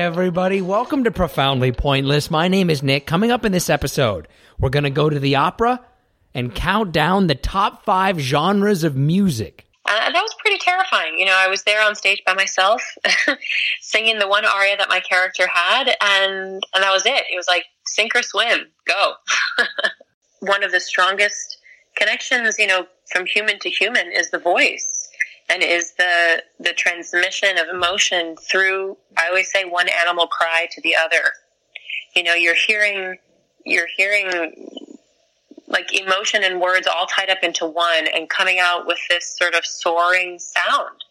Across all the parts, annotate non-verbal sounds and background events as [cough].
everybody. Welcome to Profoundly Pointless. My name is Nick. Coming up in this episode, we're going to go to the opera and count down the top five genres of music. Uh, that was pretty terrifying. You know, I was there on stage by myself, [laughs] singing the one aria that my character had, and and that was it. It was like sink or swim, go. [laughs] one of the strongest connections, you know, from human to human is the voice and is the the transmission of emotion through I always say one animal cry to the other. You know, you're hearing you're hearing like emotion and words all tied up into one and coming out with this sort of soaring sound.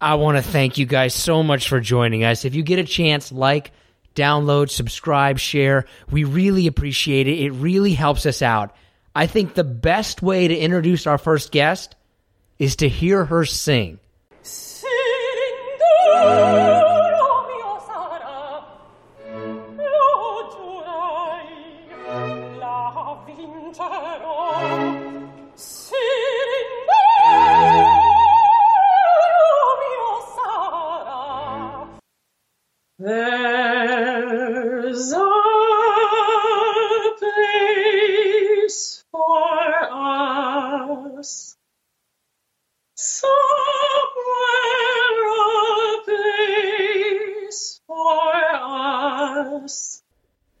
I want to thank you guys so much for joining us. If you get a chance, like, download, subscribe, share. We really appreciate it. It really helps us out. I think the best way to introduce our first guest is to hear her sing. There's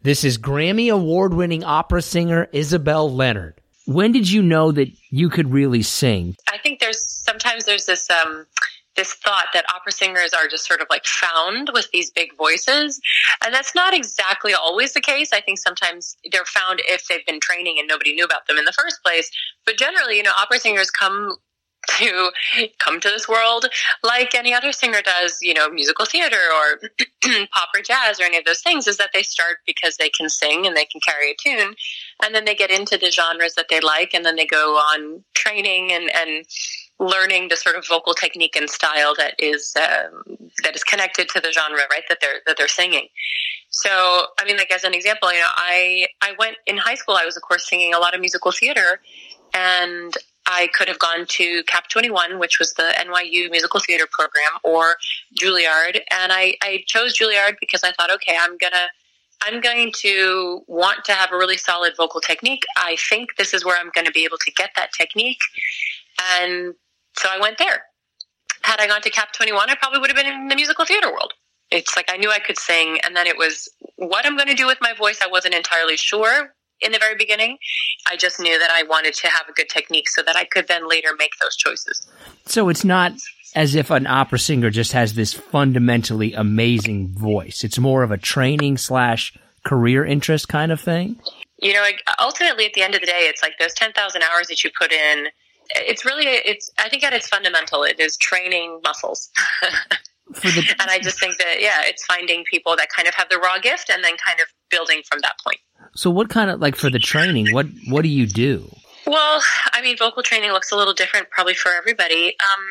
This is Grammy award winning opera singer Isabel Leonard. When did you know that you could really sing? I think there's sometimes there's this um this thought that opera singers are just sort of like found with these big voices. And that's not exactly always the case. I think sometimes they're found if they've been training and nobody knew about them in the first place. But generally, you know, opera singers come to come to this world like any other singer does, you know, musical theater or [clears throat] pop or jazz or any of those things is that they start because they can sing and they can carry a tune and then they get into the genres that they like and then they go on training and, and learning the sort of vocal technique and style that is um, that is connected to the genre, right? That they're that they're singing. So, I mean, like as an example, you know, I I went in high school. I was of course singing a lot of musical theater, and I could have gone to Cap 21, which was the NYU musical theater program, or Juilliard, and I I chose Juilliard because I thought, okay, I'm gonna. I'm going to want to have a really solid vocal technique. I think this is where I'm going to be able to get that technique. And so I went there. Had I gone to Cap 21, I probably would have been in the musical theater world. It's like I knew I could sing, and then it was what I'm going to do with my voice. I wasn't entirely sure in the very beginning. I just knew that I wanted to have a good technique so that I could then later make those choices. So it's not as if an opera singer just has this fundamentally amazing voice. It's more of a training slash career interest kind of thing. You know, ultimately at the end of the day, it's like those 10,000 hours that you put in it's really it's i think at its fundamental it is training muscles the- [laughs] and i just think that yeah it's finding people that kind of have the raw gift and then kind of building from that point so what kind of like for the training what what do you do? Well i mean vocal training looks a little different probably for everybody. Um,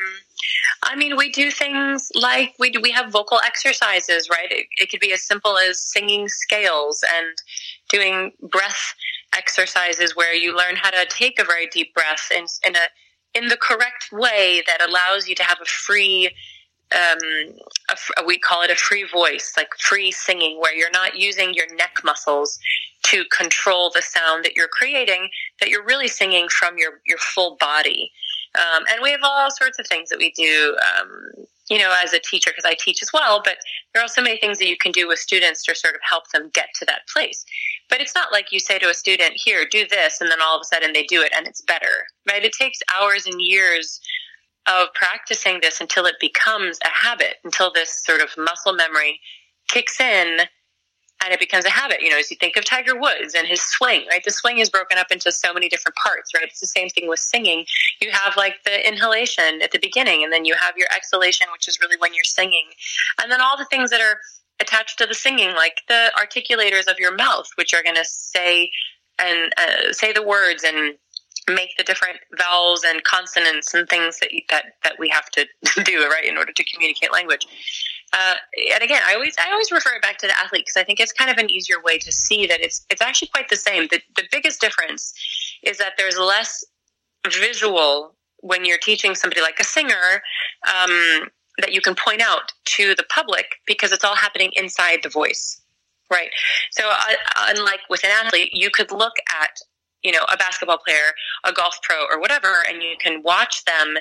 I mean, we do things like we do, we have vocal exercises, right? It, it could be as simple as singing scales and doing breath exercises where you learn how to take a very deep breath in, in a in the correct way that allows you to have a free um, a, we call it a free voice, like free singing, where you're not using your neck muscles to control the sound that you're creating, that you're really singing from your, your full body. Um, and we have all sorts of things that we do, um, you know, as a teacher, because I teach as well, but there are so many things that you can do with students to sort of help them get to that place. But it's not like you say to a student, here, do this, and then all of a sudden they do it and it's better, right? It takes hours and years of practicing this until it becomes a habit, until this sort of muscle memory kicks in and it becomes a habit. You know, as you think of Tiger Woods and his swing, right? The swing is broken up into so many different parts, right? It's the same thing with singing. You have like the inhalation at the beginning, and then you have your exhalation, which is really when you're singing. And then all the things that are attached to the singing, like the articulators of your mouth, which are going to say and uh, say the words and make the different vowels and consonants and things that that that we have to [laughs] do right in order to communicate language. Uh, and again, I always I always refer it back to the athlete because I think it's kind of an easier way to see that it's it's actually quite the same. The the biggest difference is that there's less visual when you're teaching somebody like a singer. Um, that you can point out to the public because it's all happening inside the voice. Right. So, uh, unlike with an athlete, you could look at, you know, a basketball player, a golf pro, or whatever, and you can watch them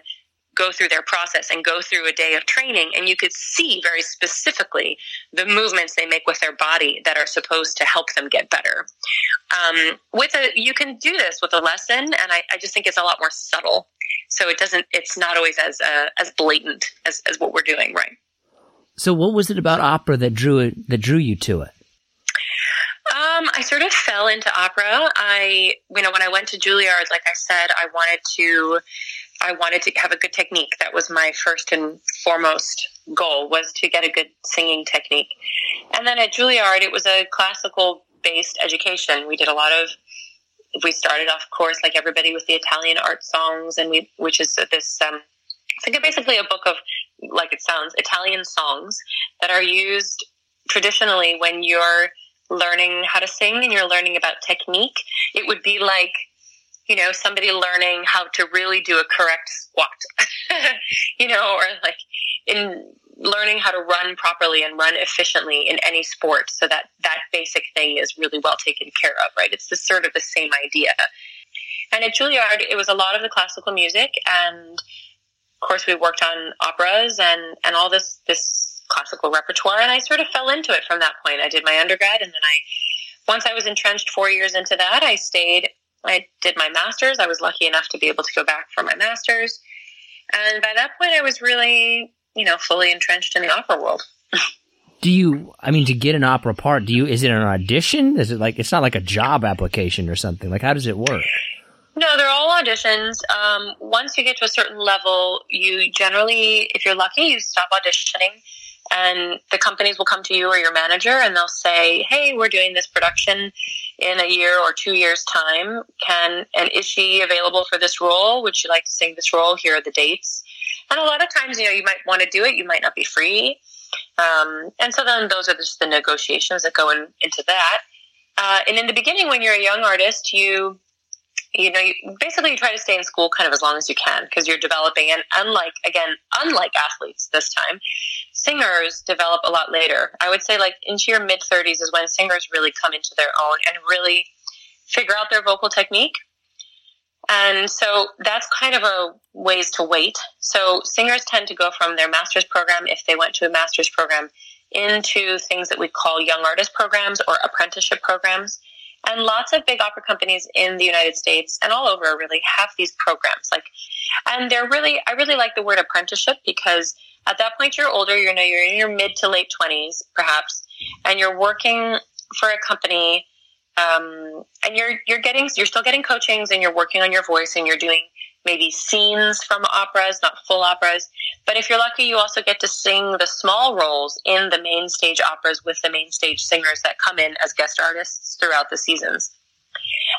go through their process and go through a day of training and you could see very specifically the movements they make with their body that are supposed to help them get better. Um, with a you can do this with a lesson and I, I, just think it's a lot more subtle. So it doesn't it's not always as uh, as blatant as, as what we're doing right. So what was it about opera that drew it that drew you to it um, I sort of fell into opera. I, you know, when I went to Juilliard, like I said, I wanted to I wanted to have a good technique. That was my first and foremost goal was to get a good singing technique. And then at Juilliard, it was a classical based education. We did a lot of, we started off, of course, like everybody with the Italian art songs and we, which is this, um, it's like basically a book of, like it sounds, Italian songs that are used traditionally when you're learning how to sing and you're learning about technique. It would be like, you know, somebody learning how to really do a correct squat, [laughs] you know, or like in learning how to run properly and run efficiently in any sport so that that basic thing is really well taken care of, right? It's the sort of the same idea. And at Juilliard, it was a lot of the classical music and of course we worked on operas and, and all this, this classical repertoire. And I sort of fell into it from that point. I did my undergrad and then I, once I was entrenched four years into that, I stayed I did my master's. I was lucky enough to be able to go back for my master's. And by that point, I was really, you know, fully entrenched in the opera world. do you, I mean, to get an opera part, do you, is it an audition? Is it like, it's not like a job application or something? Like, how does it work? No, they're all auditions. Um, once you get to a certain level, you generally, if you're lucky, you stop auditioning and the companies will come to you or your manager and they'll say, Hey, we're doing this production in a year or two years time. Can, and is she available for this role? Would she like to sing this role? Here are the dates. And a lot of times, you know, you might want to do it. You might not be free. Um, and so then those are just the negotiations that go in, into that. Uh, and in the beginning, when you're a young artist, you you know, you, basically you try to stay in school kind of as long as you can because you're developing. And unlike, again, unlike athletes this time, singers develop a lot later. I would say like into your mid 30s is when singers really come into their own and really figure out their vocal technique. And so that's kind of a ways to wait. So singers tend to go from their master's program, if they went to a master's program, into things that we call young artist programs or apprenticeship programs. And lots of big opera companies in the United States and all over really have these programs. Like, and they're really, I really like the word apprenticeship because at that point you're older, you know, you're in your mid to late twenties, perhaps, and you're working for a company, um, and you're, you're getting, you're still getting coachings and you're working on your voice and you're doing maybe scenes from operas, not full operas. But if you're lucky, you also get to sing the small roles in the main stage operas with the main stage singers that come in as guest artists throughout the seasons.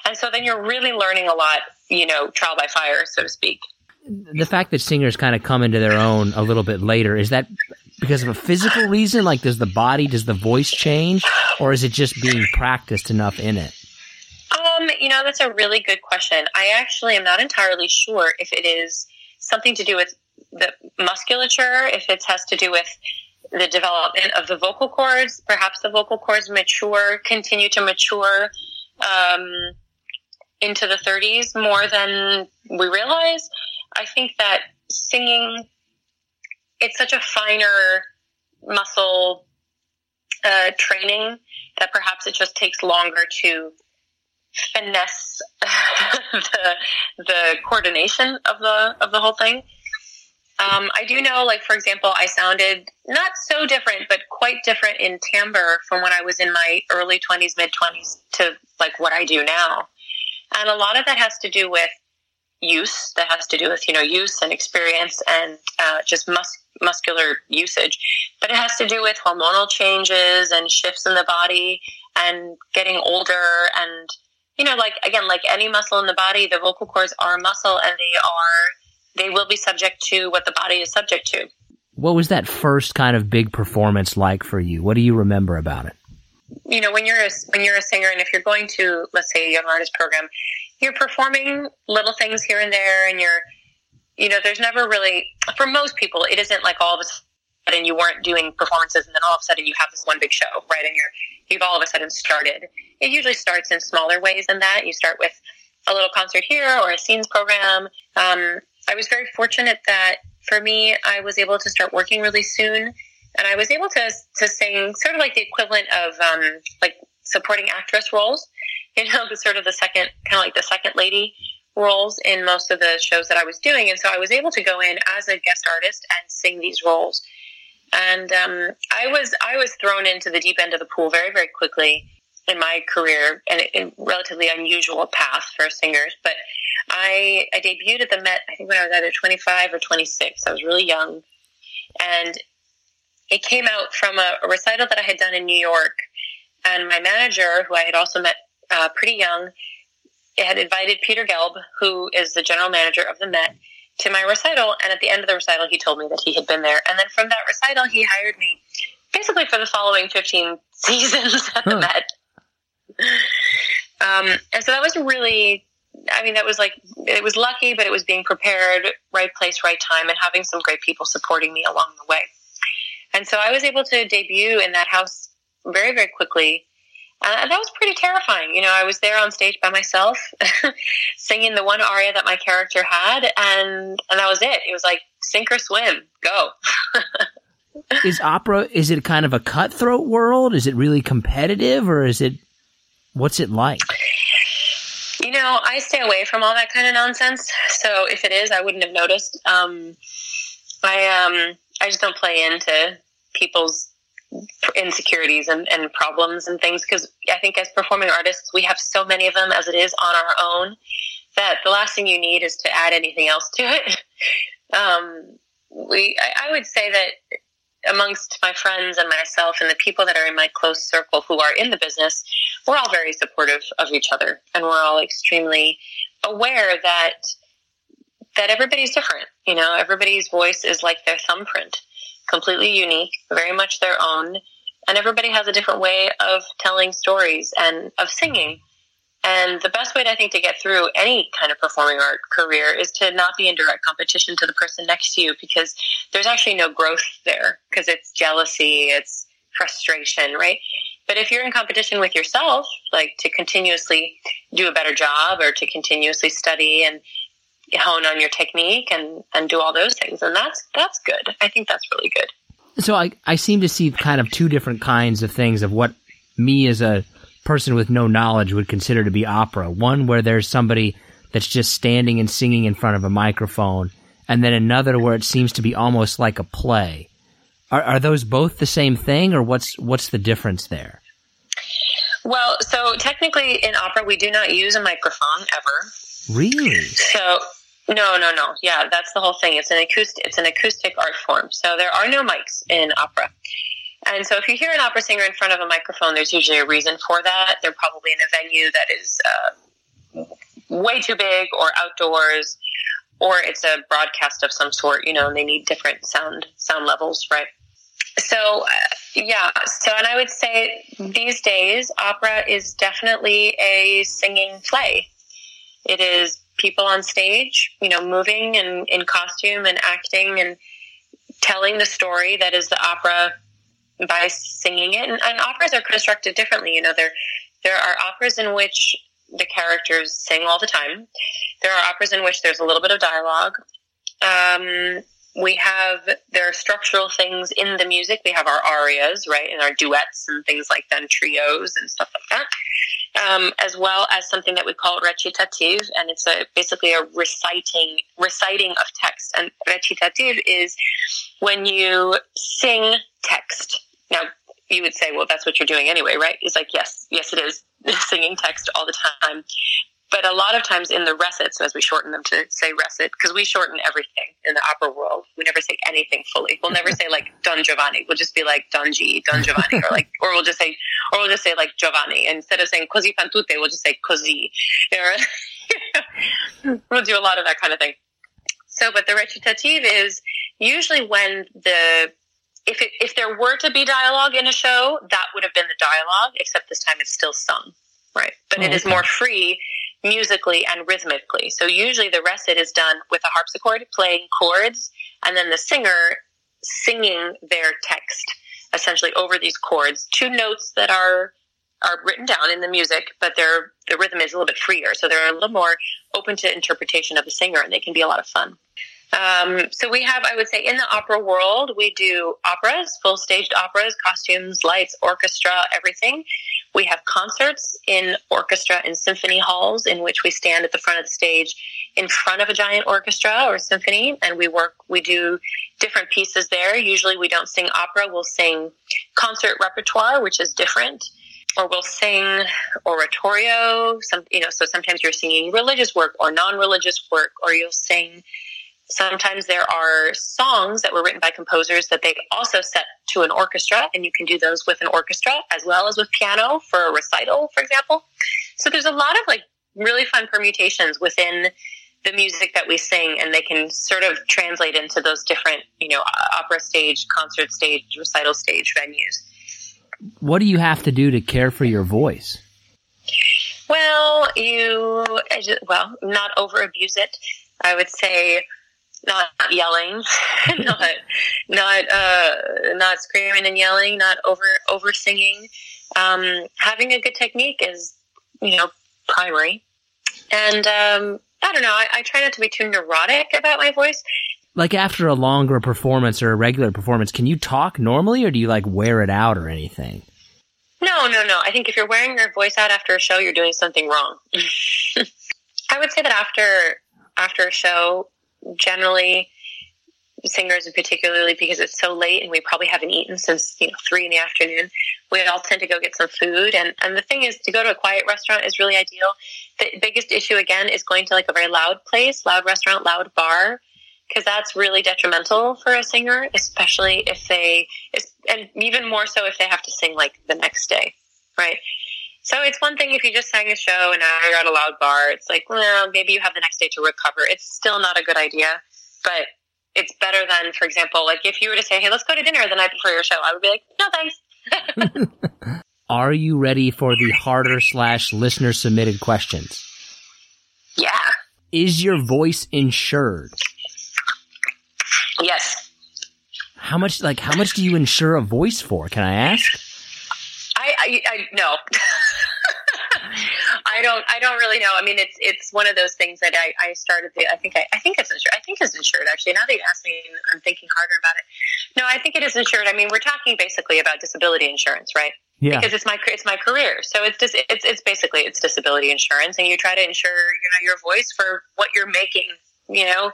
And so then you're really learning a lot, you know, trial by fire, so to speak. The fact that singers kind of come into their own a little bit later, is that because of a physical reason? Like, does the body, does the voice change? Or is it just being practiced enough in it? You know, that's a really good question. I actually am not entirely sure if it is something to do with the musculature, if it has to do with the development of the vocal cords. Perhaps the vocal cords mature, continue to mature um, into the 30s more than we realize. I think that singing, it's such a finer muscle uh, training that perhaps it just takes longer to finesse [laughs] the the coordination of the of the whole thing. Um, I do know, like for example, I sounded not so different, but quite different in timbre from when I was in my early twenties, mid twenties, to like what I do now. And a lot of that has to do with use. That has to do with you know use and experience and uh, just mus- muscular usage. But it has to do with hormonal changes and shifts in the body and getting older and you know, like again, like any muscle in the body, the vocal cords are muscle and they are, they will be subject to what the body is subject to. What was that first kind of big performance like for you? What do you remember about it? You know, when you're a, when you're a singer and if you're going to, let's say, a young artist program, you're performing little things here and there and you're, you know, there's never really, for most people, it isn't like all of a sudden you weren't doing performances and then all of a sudden you have this one big show, right? And you're, you've all of a sudden started. It usually starts in smaller ways than that. You start with a little concert here or a scenes program. Um, I was very fortunate that for me, I was able to start working really soon and I was able to, to sing sort of like the equivalent of, um, like supporting actress roles, [laughs] you know, the sort of the second, kind of like the second lady roles in most of the shows that I was doing. And so I was able to go in as a guest artist and sing these roles. And um, I was I was thrown into the deep end of the pool very very quickly in my career, and a relatively unusual path for singers. But I I debuted at the Met I think when I was either 25 or 26. I was really young, and it came out from a, a recital that I had done in New York, and my manager, who I had also met uh, pretty young, had invited Peter Gelb, who is the general manager of the Met, to my recital. And at the end of the recital, he told me that he had been there. And then from that recital, he hired me basically for the following 15 [laughs] seasons at the huh. Met. Um, and so that was really, I mean, that was like, it was lucky, but it was being prepared, right place, right time, and having some great people supporting me along the way. And so I was able to debut in that house very, very quickly. Uh, that was pretty terrifying. You know, I was there on stage by myself, [laughs] singing the one aria that my character had, and and that was it. It was like sink or swim, go. [laughs] is opera? Is it kind of a cutthroat world? Is it really competitive, or is it? What's it like? You know, I stay away from all that kind of nonsense. So if it is, I wouldn't have noticed. Um, I um, I just don't play into people's insecurities and, and problems and things because I think as performing artists, we have so many of them as it is on our own that the last thing you need is to add anything else to it. [laughs] um, we, I, I would say that amongst my friends and myself and the people that are in my close circle who are in the business, we're all very supportive of each other and we're all extremely aware that that everybody's different. You know, everybody's voice is like their thumbprint completely unique, very much their own, and everybody has a different way of telling stories and of singing. And the best way, I think, to get through any kind of performing art career is to not be in direct competition to the person next to you because there's actually no growth there because it's jealousy, it's frustration, right? But if you're in competition with yourself, like to continuously do a better job or to continuously study and hone on your technique and and do all those things. And that's that's good. I think that's really good. So i i seem to see kind of two different kinds of things of what me as a person with no knowledge would consider to be opera. One where there's somebody that's just standing and singing in front of a microphone and then another where it seems to be almost like a play. Are, are those both the same thing or what's what's the difference there? Well so technically in opera we do not use a microphone ever. Really? So no, no, no. Yeah, that's the whole thing. It's an acoustic. It's an acoustic art form. So there are no mics in opera. And so if you hear an opera singer in front of a microphone, there's usually a reason for that. They're probably in a venue that is uh, way too big or outdoors, or it's a broadcast of some sort. You know, and they need different sound sound levels, right? So uh, yeah. So and I would say these days, opera is definitely a singing play. It is people on stage, you know, moving and in costume and acting and telling the story that is the opera by singing it. And, and operas are constructed differently. You know, there there are operas in which the characters sing all the time. There are operas in which there's a little bit of dialogue. Um, we have there are structural things in the music. We have our arias, right, and our duets and things like that, trios and stuff like that um, as well as something that we call recitative, and it's a basically a reciting reciting of text. And recitative is when you sing text. Now you would say, well, that's what you're doing anyway, right? It's like, yes, yes, it is [laughs] singing text all the time. But a lot of times in the recit, so as we shorten them to say recit, because we shorten everything in the opera world. We never say anything fully. We'll never say like Don Giovanni. We'll just be like Don G, Don Giovanni, or like, or we'll just say, or we'll just say like Giovanni. Instead of saying così fan tutte, we'll just say così. [laughs] we'll do a lot of that kind of thing. So, but the recitative is usually when the if it, if there were to be dialogue in a show, that would have been the dialogue, except this time it's still sung, right? But oh, it is okay. more free musically and rhythmically. So usually the recit is done with a harpsichord playing chords, and then the singer singing their text essentially over these chords, two notes that are are written down in the music, but their the rhythm is a little bit freer, so they're a little more open to interpretation of the singer, and they can be a lot of fun. Um, so we have, I would say, in the opera world, we do operas, full staged operas, costumes, lights, orchestra, everything. We have concerts in orchestra and symphony halls in which we stand at the front of the stage in front of a giant orchestra or symphony and we work, we do different pieces there. Usually we don't sing opera, we'll sing concert repertoire, which is different or we'll sing oratorio. Some, you know, so sometimes you're singing religious work or non-religious work, or you'll sing. Sometimes there are songs that were written by composers that they also set to an orchestra, and you can do those with an orchestra as well as with piano for a recital, for example. So there's a lot of like really fun permutations within the music that we sing, and they can sort of translate into those different, you know, opera stage, concert stage, recital stage venues what do you have to do to care for your voice? Well, you well not over abuse it. I would say not yelling, [laughs] not not uh, not screaming and yelling, not over over singing. Um, having a good technique is you know primary, and um, I don't know. I, I try not to be too neurotic about my voice like after a longer performance or a regular performance, can you talk normally or do you like wear it out or anything? No, no, no. I think if you're wearing your voice out after a show, you're doing something wrong. [laughs] I would say that after after a show, generally singers and particularly because it's so late and we probably haven't eaten since you know three in the afternoon we all tend to go get some food and and the thing is to go to a quiet restaurant is really ideal the biggest issue again is going to like a very loud place loud restaurant loud bar because that's really detrimental for a singer, especially if they, and even more so if they have to sing like the next day, right? So it's one thing if you just sang a show and now you're at a loud bar, it's like, well, maybe you have the next day to recover. It's still not a good idea, but it's better than, for example, like if you were to say, hey, let's go to dinner the night before your show, I would be like, no, thanks. [laughs] Are you ready for the harder slash listener submitted questions? Yeah. Is your voice insured? Yes. How much, like, how much do you insure a voice for? Can I ask? I, I, I no. [laughs] I don't. I don't really know. I mean, it's it's one of those things that I, I started. The, I think I, I think it's insured. I think it's insured. Actually, now that you ask me, I'm thinking harder about it. No, I think it is insured. I mean, we're talking basically about disability insurance, right? Yeah. Because it's my it's my career, so it's just it's it's basically it's disability insurance, and you try to insure you know your voice for what you're making, you know,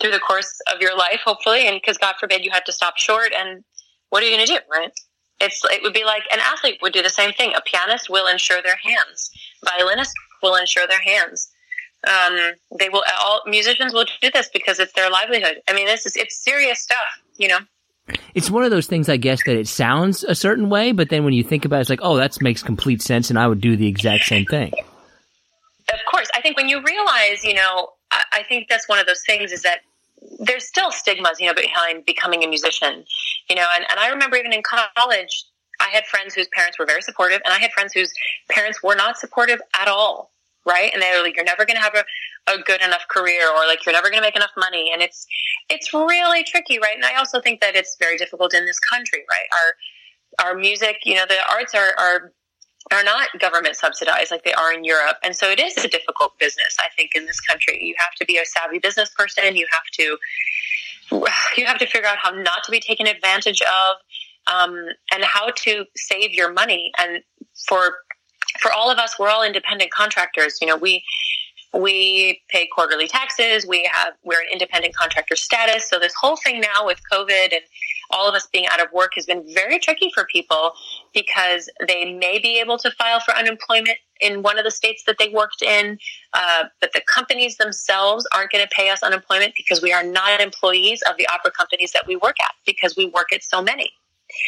through the course of your life, hopefully, and because God forbid you had to stop short, and what are you going to do, right? It's it would be like an athlete would do the same thing. A pianist will insure their hands. Violinist will insure their hands. Um, they will all musicians will do this because it's their livelihood. I mean, this is it's serious stuff, you know. It's one of those things, I guess, that it sounds a certain way, but then when you think about it, it's like, oh, that makes complete sense, and I would do the exact same thing. Of course, I think when you realize, you know, I, I think that's one of those things is that there's still stigmas, you know, behind becoming a musician, you know, and, and I remember even in college, I had friends whose parents were very supportive and I had friends whose parents were not supportive at all. Right. And they were like, you're never going to have a, a good enough career or like you're never going to make enough money. And it's, it's really tricky. Right. And I also think that it's very difficult in this country. Right. Our, our music, you know, the arts are, are are not government subsidized like they are in Europe. And so it is a difficult business, I think, in this country. You have to be a savvy business person. You have to, you have to figure out how not to be taken advantage of, um, and how to save your money. And for, for all of us, we're all independent contractors. You know, we, we pay quarterly taxes. We have, we're an independent contractor status. So this whole thing now with COVID and all of us being out of work has been very tricky for people because they may be able to file for unemployment in one of the states that they worked in, uh, but the companies themselves aren't going to pay us unemployment because we are not employees of the opera companies that we work at because we work at so many.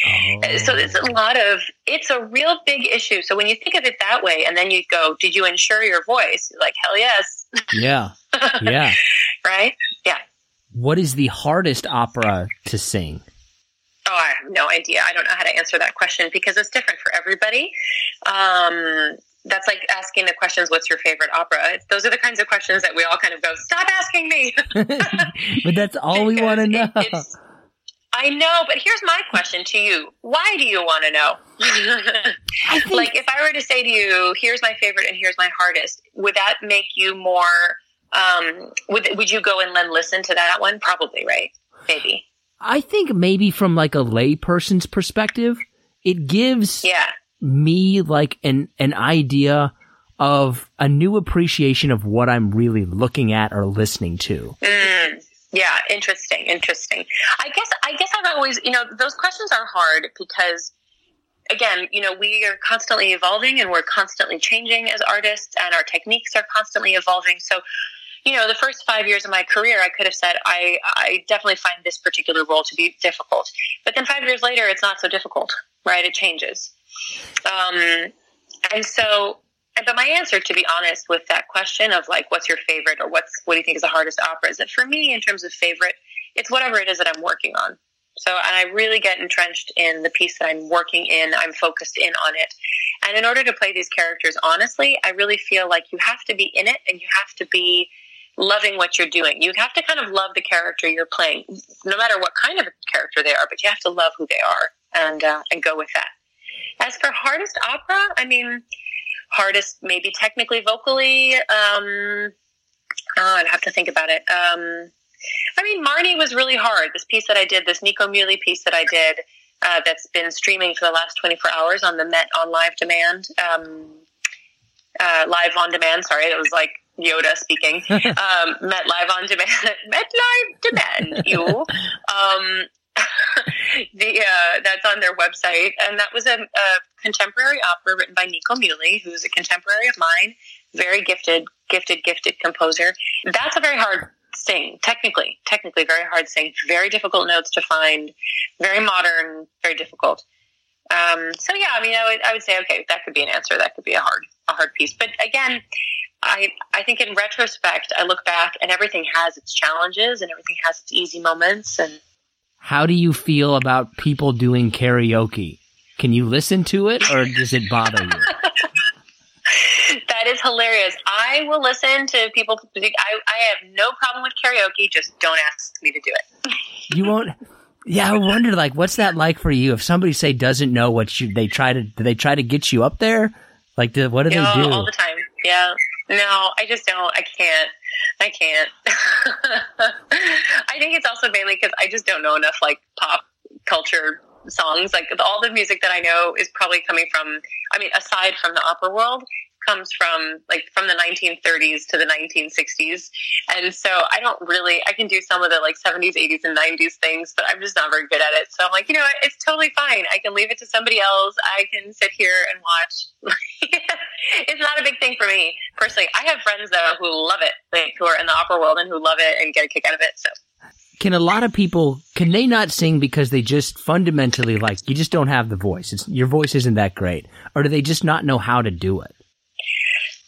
Oh. So it's a lot of, it's a real big issue. So when you think of it that way, and then you go, did you insure your voice? You're like, hell yes. Yeah. [laughs] Yeah. right? Yeah. What is the hardest opera to sing? Oh, I have no idea. I don't know how to answer that question because it's different for everybody. Um, that's like asking the questions, what's your favorite opera? It's, those are the kinds of questions that we all kind of go, stop asking me. [laughs] but that's all we want to know. It, I know, but here's my question to you. Why do you want to know? [laughs] think- like, if I were to say to you, here's my favorite and here's my hardest, would that make you more, um, would, would you go and then listen to that one? Probably, right? Maybe. I think maybe from like a layperson's perspective, it gives Yeah. me like an an idea of a new appreciation of what I'm really looking at or listening to. Mm, yeah, interesting, interesting. I guess I guess I've always, you know, those questions are hard because again, you know, we are constantly evolving and we're constantly changing as artists and our techniques are constantly evolving. So, you know, the first 5 years of my career, I could have said I I definitely find this particular role to be difficult. But then 5 years later, it's not so difficult, right? It changes. Um and so but my answer, to be honest, with that question of like, what's your favorite or what's what do you think is the hardest opera, is that for me, in terms of favorite, it's whatever it is that I'm working on. So, and I really get entrenched in the piece that I'm working in. I'm focused in on it, and in order to play these characters honestly, I really feel like you have to be in it and you have to be loving what you're doing. You have to kind of love the character you're playing, no matter what kind of character they are. But you have to love who they are and uh, and go with that. As for hardest opera, I mean hardest maybe technically vocally um oh, i'd have to think about it um i mean marnie was really hard this piece that i did this nico Muhly piece that i did uh, that's been streaming for the last 24 hours on the met on live demand um uh, live on demand sorry it was like yoda speaking [laughs] um met live on demand [laughs] met live demand you um [laughs] the uh, that's on their website, and that was a, a contemporary opera written by Nico Muhly, who's a contemporary of mine, very gifted, gifted, gifted composer. That's a very hard sing, technically, technically very hard sing, very difficult notes to find, very modern, very difficult. Um, so yeah, I mean, I would, I would say, okay, that could be an answer. That could be a hard, a hard piece. But again, I, I think in retrospect, I look back and everything has its challenges and everything has its easy moments and How do you feel about people doing karaoke? Can you listen to it or does it bother you? [laughs] That is hilarious. I will listen to people. I, I have no problem with karaoke. Just don't ask me to do it. You won't. Yeah, I wonder, like, what's that like for you? If somebody say doesn't know what you, they try to, do they try to get you up there? Like, do, what do You know, they do? all the time. Yeah. No, I just don't. I can't. I can't. [laughs] I think it's also mainly because I just don't know enough like pop culture songs. Like all the music that I know is probably coming from. I mean, aside from the opera world, comes from like from the 1930s to the 1960s, and so I don't really. I can do some of the like 70s, 80s, and 90s things, but I'm just not very good at it. So I'm like, you know, what? it's totally fine. I can leave it to somebody else. I can sit here and watch. [laughs] it's not a big thing for me personally. I have friends though who love it, like who are in the opera world and who love it and get a kick out of it. So can a lot of people, can they not sing because they just fundamentally, like, you just don't have the voice? It's, your voice isn't that great. Or do they just not know how to do it?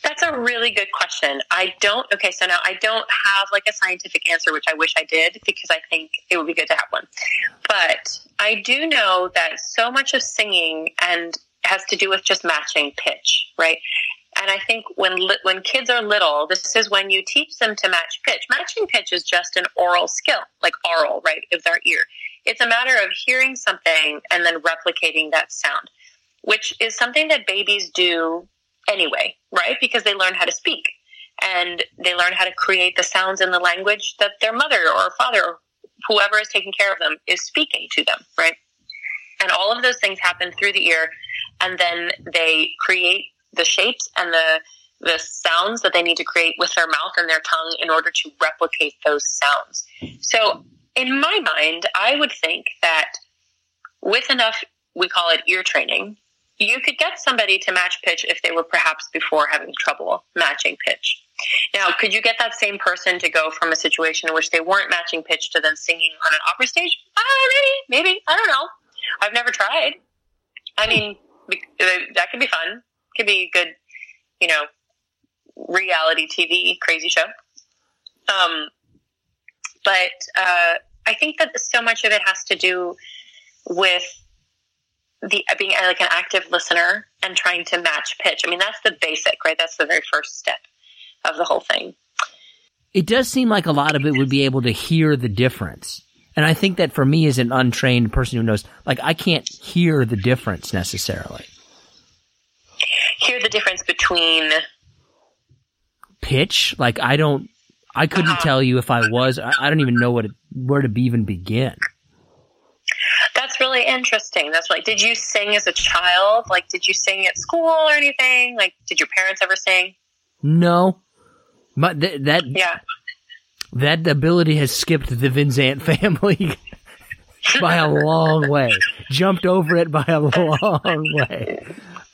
That's a really good question. I don't. Okay, so now I don't have like a scientific answer, which I wish I did because I think it would be good to have one. But I do know that so much of singing and has to do with just matching pitch, right? And I think when when kids are little, this is when you teach them to match pitch. Matching pitch is just an oral skill, like oral, right, of their ear. It's a matter of hearing something and then replicating that sound, which is something that babies do anyway, right? Because they learn how to speak and they learn how to create the sounds in the language that their mother or father or whoever is taking care of them is speaking to them, right? And all of those things happen through the ear and then they create the shapes and the the sounds that they need to create with their mouth and their tongue in order to replicate those sounds. So, in my mind, I would think that with enough, we call it ear training, you could get somebody to match pitch if they were perhaps before having trouble matching pitch. Now, could you get that same person to go from a situation in which they weren't matching pitch to then singing on an opera stage? Uh, maybe, maybe. I don't know. I've never tried. I mean, that could be fun. Could be a good, you know, reality TV crazy show. Um, but uh, I think that so much of it has to do with the being like an active listener and trying to match pitch. I mean, that's the basic, right? That's the very first step of the whole thing. It does seem like a lot of it would be able to hear the difference. And I think that for me as an untrained person who knows, like, I can't hear the difference necessarily. Hear the difference between Pitch, like, I don't, I couldn't Uh-huh. tell you if I was, I, I don't even know what, it, where to even begin. Really interesting. That's like, did you sing as a child? Like, did you sing at school or anything? Like, did your parents ever sing? No. But th- that, Yeah. that ability has skipped the Vincent family [laughs] by a long way. Jumped over it by a long way.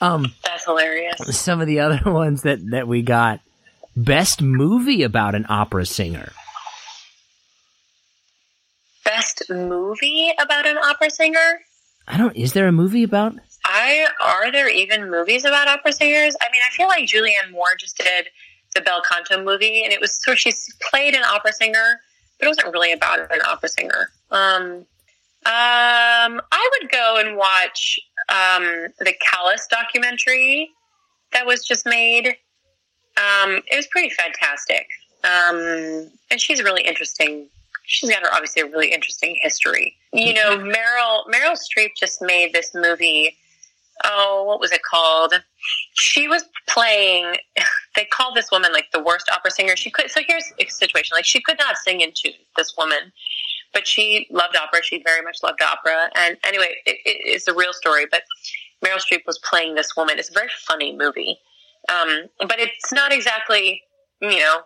Um, That's hilarious. some of the other [laughs] ones that, that we got. Best movie about an opera singer. Best movie about an opera singer? I don't, is there a movie about? I are there even movies about opera singers? I mean, I feel like Julianne Moore just did the Bel Canto movie, and it was so she's played an opera singer, but it wasn't really about an opera singer. Um, um, I would go and watch um, the Callas documentary that was just made. Um, it was pretty fantastic, um, and she's really interesting. She's got her obviously a really interesting history. You know, Meryl Meryl Streep just made this movie oh, what was it called? She was playing. [laughs] They called this woman like the worst opera singer. She could. So here's a situation: like she could not sing in tune. This woman, but she loved opera. She very much loved opera. And anyway, it, it, it's a real story. But Meryl Streep was playing this woman. It's a very funny movie, um, but it's not exactly you know,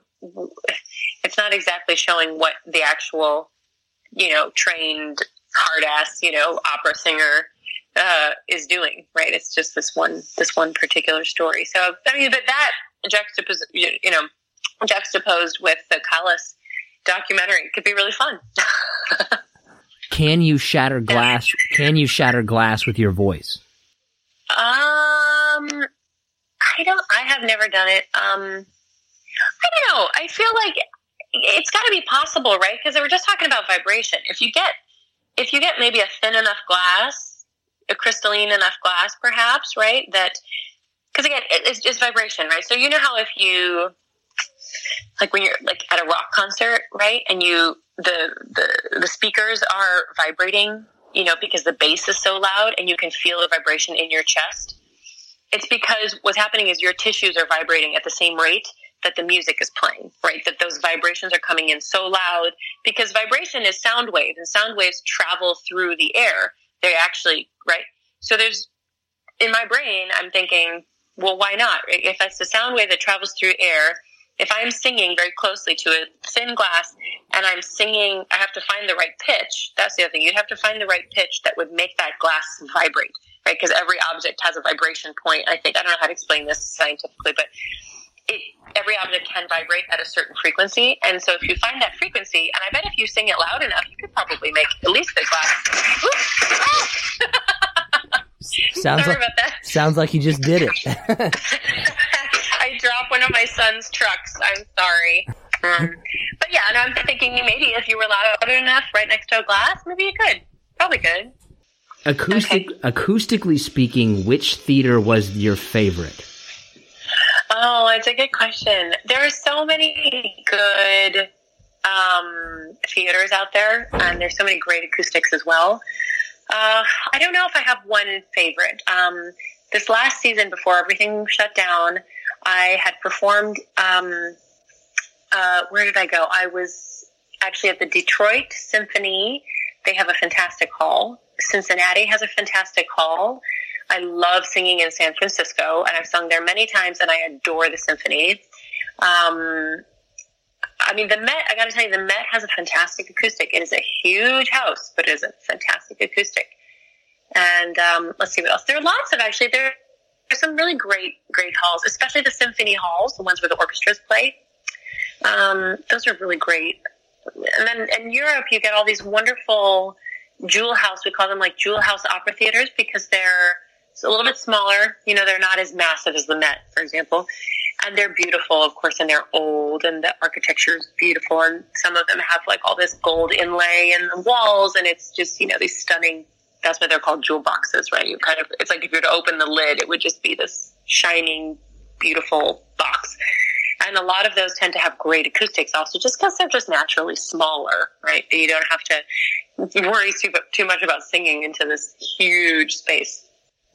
it's not exactly showing what the actual you know trained hard ass you know opera singer uh, is doing, right? It's just this one, this one particular story. So, I mean, but that juxtaposed, you you know, juxtaposed with the Callas documentary could be really fun. [laughs] Can you shatter glass? Can you shatter glass with your voice? Um, I don't. I have never done it. Um, I don't know. I feel like it's got to be possible, right? Because we're just talking about vibration. If you get, if you get maybe a thin enough glass, a crystalline enough glass, perhaps, right? That because again, it, it's just vibration, right? So you know how if you like when you're like at a rock concert, right? And you the the the speakers are vibrating, you know, because the bass is so loud and you can feel the vibration in your chest. It's because what's happening is your tissues are vibrating at the same rate that the music is playing, right? That those vibrations are coming in so loud because vibration is sound waves and sound waves travel through the air. They actually, right? So there's, in my brain, I'm thinking, well, why not? If it's a sound wave that travels through air, if I'm singing very closely to a thin glass and I'm singing, I have to find the right pitch. That's the other thing. You'd have to find the right pitch that would make that glass vibrate, right? Because every object has a vibration point. I think, I don't know how to explain this scientifically, but it, every object can vibrate at a certain frequency. And so if you find that frequency, and I bet if you sing it loud enough, you could probably make at least the glass. Ooh! [laughs] Sounds Sorry like about that. sounds like you just did it. [laughs] I dropped one of my son's trucks. I'm sorry. Um, but yeah, and I'm thinking maybe if you were loud enough right next to a glass, maybe you could. Probably could. Acoustic, acoustically speaking, which theater was your favorite? Oh, it's a good question. There are so many good um, theaters out there, and there's so many great acoustics as well. Uh, I don't know if I have one favorite. Um, this last season, before everything shut down, I had performed. Um, uh, where did I go? I was actually at the Detroit Symphony. They have a fantastic hall. Cincinnati has a fantastic hall. I love singing in San Francisco, and I've sung there many times, and I adore the symphony. Um, I mean, the Met, I got to tell you, the Met has a fantastic acoustic. It is a huge house, but it is a fantastic acoustic. And um, let's see what else. There are lots of actually, there are some really great, great halls, especially the symphony halls, the ones where the orchestras play. Um, those are really great. And then in Europe, you get all these wonderful jewel house. We call them like jewel house opera theaters because they're a little bit smaller. You know, they're not as massive as the Met, for example. And they're beautiful, of course, and they're old, and the architecture is beautiful. And some of them have like all this gold inlay in the walls, and it's just, you know, these stunning. That's why they're called jewel boxes, right? You kind of, it's like if you were to open the lid, it would just be this shining, beautiful box. And a lot of those tend to have great acoustics also just because they're just naturally smaller, right? You don't have to worry too too much about singing into this huge space.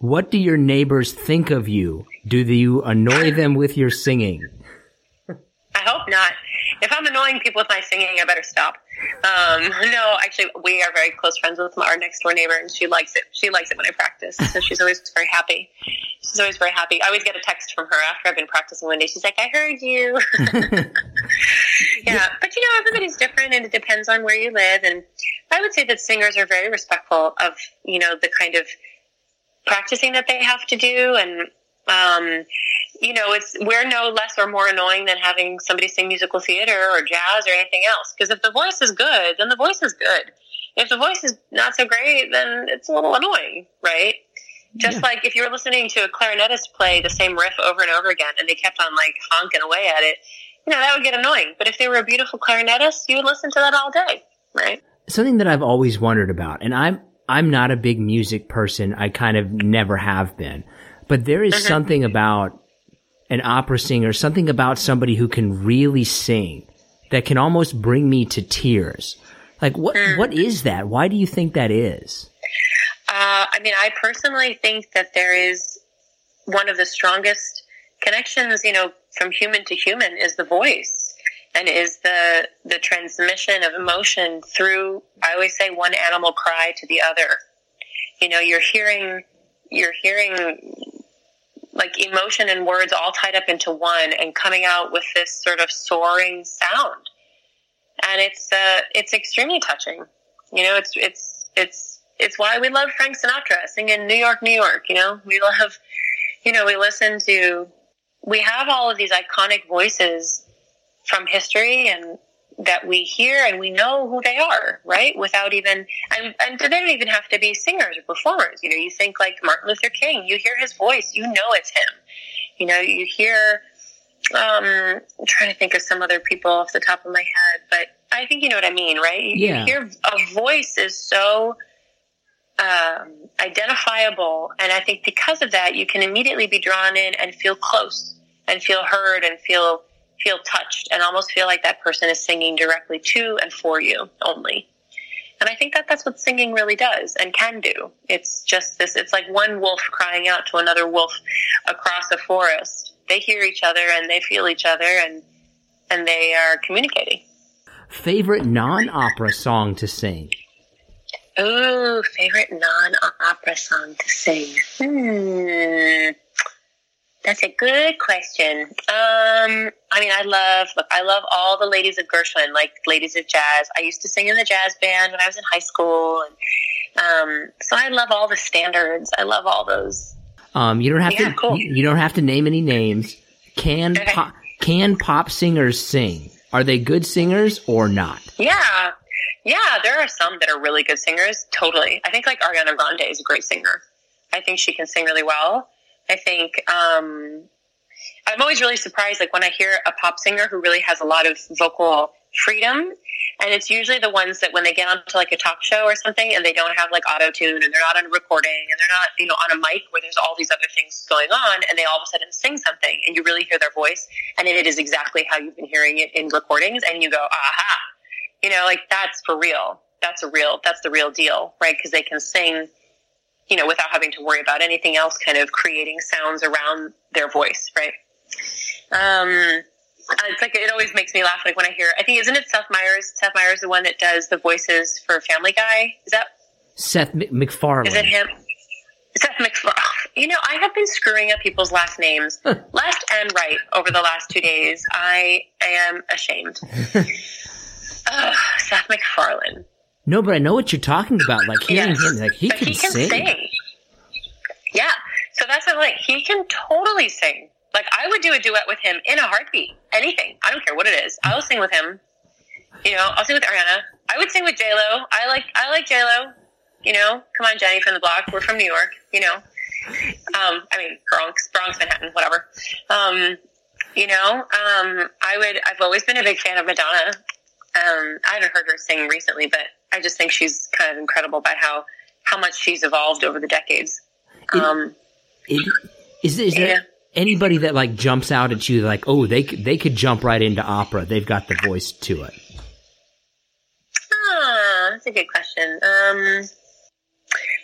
What do your neighbors think of you? Do you annoy them with your singing? I hope not. If I'm annoying people with my singing, I better stop. Um, no, actually, we are very close friends with our next door neighbor, and she likes it. She likes it when I practice, so she's always very happy. She's always very happy. I always get a text from her after I've been practicing one day. She's like, "I heard you." [laughs] yeah, but you know, everybody's different, and it depends on where you live. And I would say that singers are very respectful of you know the kind of practicing that they have to do, and um, you know, it's we're no less or more annoying than having somebody sing musical theater or jazz or anything else. Because if the voice is good, then the voice is good. If the voice is not so great, then it's a little annoying, right? Just Yeah. like if you were listening to a clarinetist play the same riff over and over again, and they kept on like honking away at it, you know that would get annoying. But if they were a beautiful clarinetist, you would listen to that all day, right? Something that I've always wondered about, and I'm I'm not a big music person. I kind of never have been, but there is something about an opera singer, something about somebody who can really sing that can almost bring me to tears. Like what what is that? Why do you think that is? Uh, I mean, I personally think that there is one of the strongest connections, you know, from human to human is the voice and is the the transmission of emotion through I always say one animal cry to the other. You know, you're hearing you're hearing like emotion and words all tied up into one and coming out with this sort of soaring sound. And it's uh it's extremely touching. You know, it's it's it's it's why we love Frank Sinatra singing New York, New York. You know, we love, you know, we listen to, we have all of these iconic voices from history and that we hear and we know who they are, right? Without even, and, and they don't even have to be singers or performers. You know, you think like Martin Luther King, you hear his voice, you know it's him. You know, you hear, um, I'm trying to think of some other people off the top of my head, but I think you know what I mean, right? You, Yeah. you hear a voice is so um, identifiable, and I think because of that, you can immediately be drawn in and feel close and feel heard and feel feel touched and almost feel like that person is singing directly to and for you only. And I think that that's what singing really does and can do. It's just this, it's like one wolf crying out to another wolf across a forest. They hear each other and they feel each other and, and they are communicating. Favorite non-opera song to sing? Ooh, favorite non-opera song to sing. Hmm. That's a good question. Um, I mean, I love, look, I love all the ladies of Gershwin, like ladies of jazz. I used to sing in the jazz band when I was in high school. And, um, so I love all the standards. I love all those. Um, you don't have Yeah, to. cool. You don't have to name any names. Can Okay. pop, can pop singers sing? Are they good singers or not? Yeah. Yeah, there are some that are really good singers. Totally. I think like Ariana Grande is a great singer. I think she can sing really well. I think um, I'm always really surprised, like when I hear a pop singer who really has a lot of vocal freedom, and it's usually the ones that when they get onto like a talk show or something, and they don't have like auto tune, and they're not on a recording, and they're not you know on a mic where there's all these other things going on, and they all of a sudden sing something, and you really hear their voice, and it is exactly how you've been hearing it in recordings, and you go, aha, you know, like that's for real. That's a real. That's the real deal, right? Because they can sing you know, without having to worry about anything else kind of creating sounds around their voice, right? Um, it's like, it always makes me laugh. Like when I hear, I think, isn't it Seth Meyers? Seth Meyers, the one that does the voices for Family Guy. Is that, Seth M- MacFarlane. is it him? Seth MacFarlane. [laughs] You know, I have been screwing up people's last names left and right over the last two days. I am ashamed. [laughs] Ugh, Seth MacFarlane. No, but I know what you're talking about. Like hearing Yes. him, like he But can, he can sing. sing. Yeah. So that's what like. He can totally sing. Like I would do a duet with him in a heartbeat. Anything. I don't care what it is. I will sing with him. You know, I'll sing with Ariana. I would sing with J Lo. I like I like J Lo. You know, come on, Jenny from the block. We're from New York. You know, um, I mean Bronx, Bronx, Manhattan, whatever. Um, you know, um, I would. I've always been a big fan of Madonna. Um, I haven't heard her sing recently, but I just think she's kind of incredible by how how much she's evolved over the decades. Um, It, is, is there anybody that like jumps out at you like, oh, they could- they could jump right into opera. They've got the voice to it. ah, that's a good question. Um,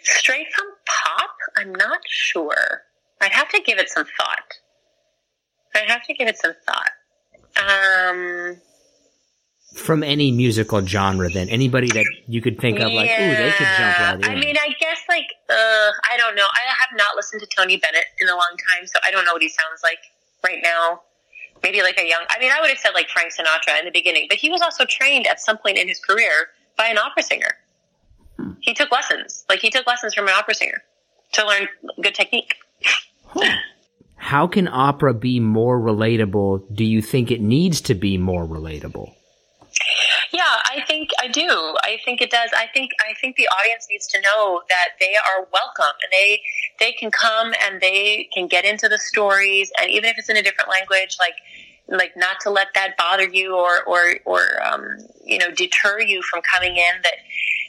straight from pop, I'm not sure. I'd have to give it some thought. I'd have to give it some thought. Um, From any musical genre, then anybody that you could think of, like, ooh, they could jump yeah. right in. I mean, I guess like uh, I don't know. I have not listened to Tony Bennett in a long time, so I don't know what he sounds like right now. Maybe like a young. I mean, I would have said like Frank Sinatra in the beginning, but he was also trained at some point in his career by an opera singer. He took lessons, like he took lessons from an opera singer to learn good technique. How can opera be more relatable? Do you think it needs to be more relatable? Yeah, I think I do. I think it does. I think I think the audience needs to know that they are welcome and they they can come and they can get into the stories and even if it's in a different language, like like not to let that bother you or or or um, you know deter you from coming in. That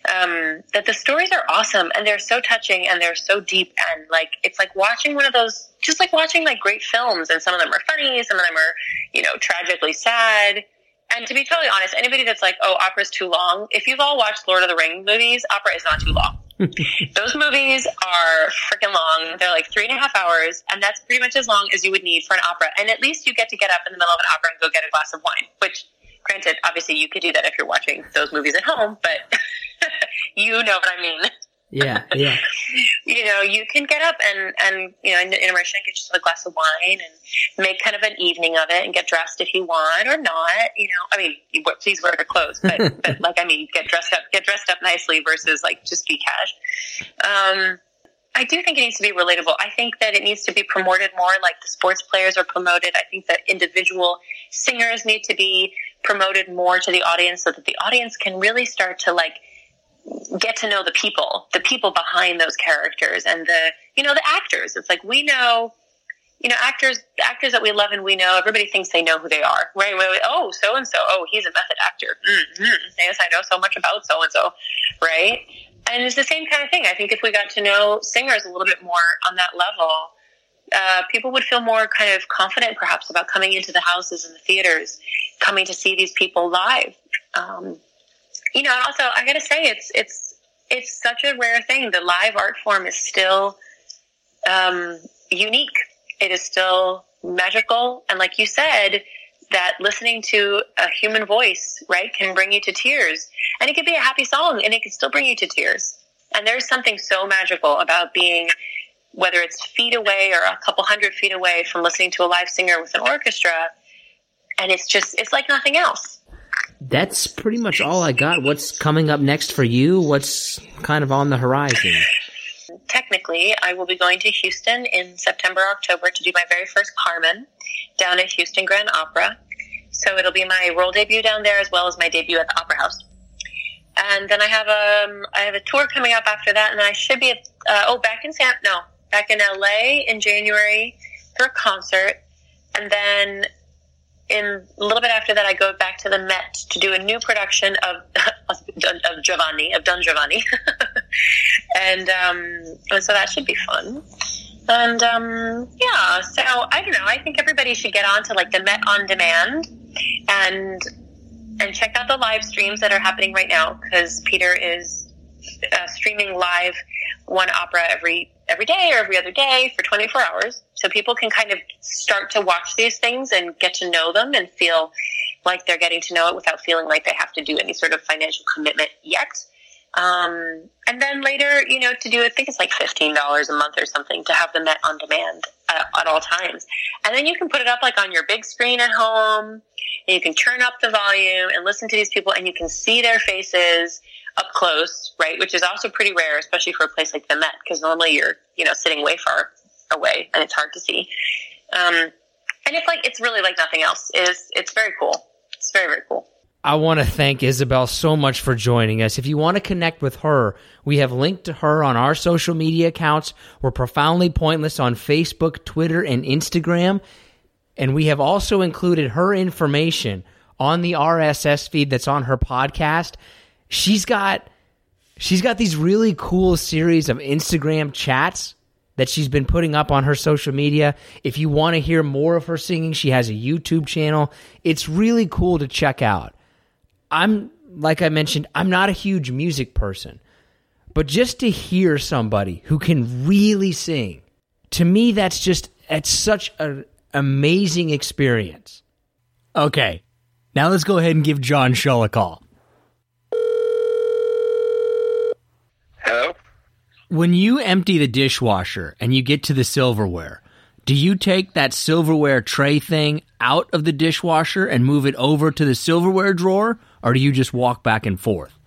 um, that the stories are awesome and they're so touching and they're so deep and like it's like watching one of those just like watching like great films and some of them are funny, some of them are you know tragically sad. And to be totally honest, anybody that's like, oh, opera's too long, if you've all watched Lord of the Rings movies, opera is not too long. [laughs] Those movies are freaking long. They're like three and a half hours, and that's pretty much as long as you would need for an opera. And at least you get to get up in the middle of an opera and go get a glass of wine, which, granted, obviously you could do that if you're watching those movies at home, but [laughs] you know what I mean. Yeah, yeah. [laughs] You know, you can get up and, and you know, in intermission, get yourself a glass of wine and make kind of an evening of it and get dressed if you want or not. You know, I mean, you, please wear your clothes, but, [laughs] but like, I mean, get dressed up, get dressed up nicely versus like just be cash. Um, I do think it needs to be relatable. I think that it needs to be promoted more like the sports players are promoted. I think that individual singers need to be promoted more to the audience so that the audience can really start to like get to know the people, the people behind those characters and the, you know, the actors. It's like we know, you know, actors, actors that we love and we know, everybody thinks they know who they are, right? Oh, so and so. Oh, he's a method actor. Mm-hmm. Yes, I know so much about so and so, right? And it's the same kind of thing. I think if we got to know singers a little bit more on that level, uh, people would feel more kind of confident, perhaps, about coming into the houses and the theaters, coming to see these people live. Um, you know, and also I got to say, it's it's it's such a rare thing. The live art form is still um, unique. It is still magical, and like you said, that listening to a human voice, right, can bring you to tears. And it could be a happy song, and it can still bring you to tears. And there's something so magical about being, whether it's feet away or a couple hundred feet away from listening to a live singer with an orchestra, and it's just it's like nothing else. That's pretty much all I got. What's coming up next for you? What's kind of on the horizon? Technically, I will be going to Houston in September, October to do my very first Carmen down at Houston Grand Opera. So it'll be my role debut down there as well as my debut at the Opera House. And then I have a um, I have a tour coming up after that, and I should be uh, oh back in San no back in LA in January for a concert, and then in a little bit after that, I go back to the Met to do a new production of [laughs] of Giovanni of Don Giovanni, [laughs] and um, so that should be fun. And um, yeah, so I don't know. I think everybody should get on to like the Met on Demand and and check out the live streams that are happening right now because Peter is uh, streaming live one opera every every day or every other day for 24 hours. So people can kind of start to watch these things and get to know them and feel like they're getting to know it without feeling like they have to do any sort of financial commitment yet. Um, and then later you know to do i think it's like $15 a month or something to have the met on demand at all times. And then you can put it up like on your big screen at home. And you can turn up the volume and listen to these people and you can see their faces up close, right? Which is also pretty rare, especially for a place like the Met, because normally you're, you know, sitting way far away and it's hard to see. Um, and it's like, it's really like nothing else. Is It's very cool. It's very, very cool. I want to thank Isabel so much for joining us. If you want to connect with her, we have linked to her on our social media accounts. We're profoundly pointless on Facebook, Twitter, and Instagram. And we have also included her information on the RSS feed that's on her podcast. She's got she's got these really cool series of Instagram chats that she's been putting up on her social media. If you want to hear more of her singing, she has a YouTube channel. It's really cool to check out. I'm like I mentioned, I'm not a huge music person. But just to hear somebody who can really sing, to me, that's just it's such an amazing experience. Okay, now let's go ahead and give John Shull a call. Hello? When you empty the dishwasher and you get to the silverware, do you take that silverware tray thing out of the dishwasher and move it over to the silverware drawer, or do you just walk back and forth?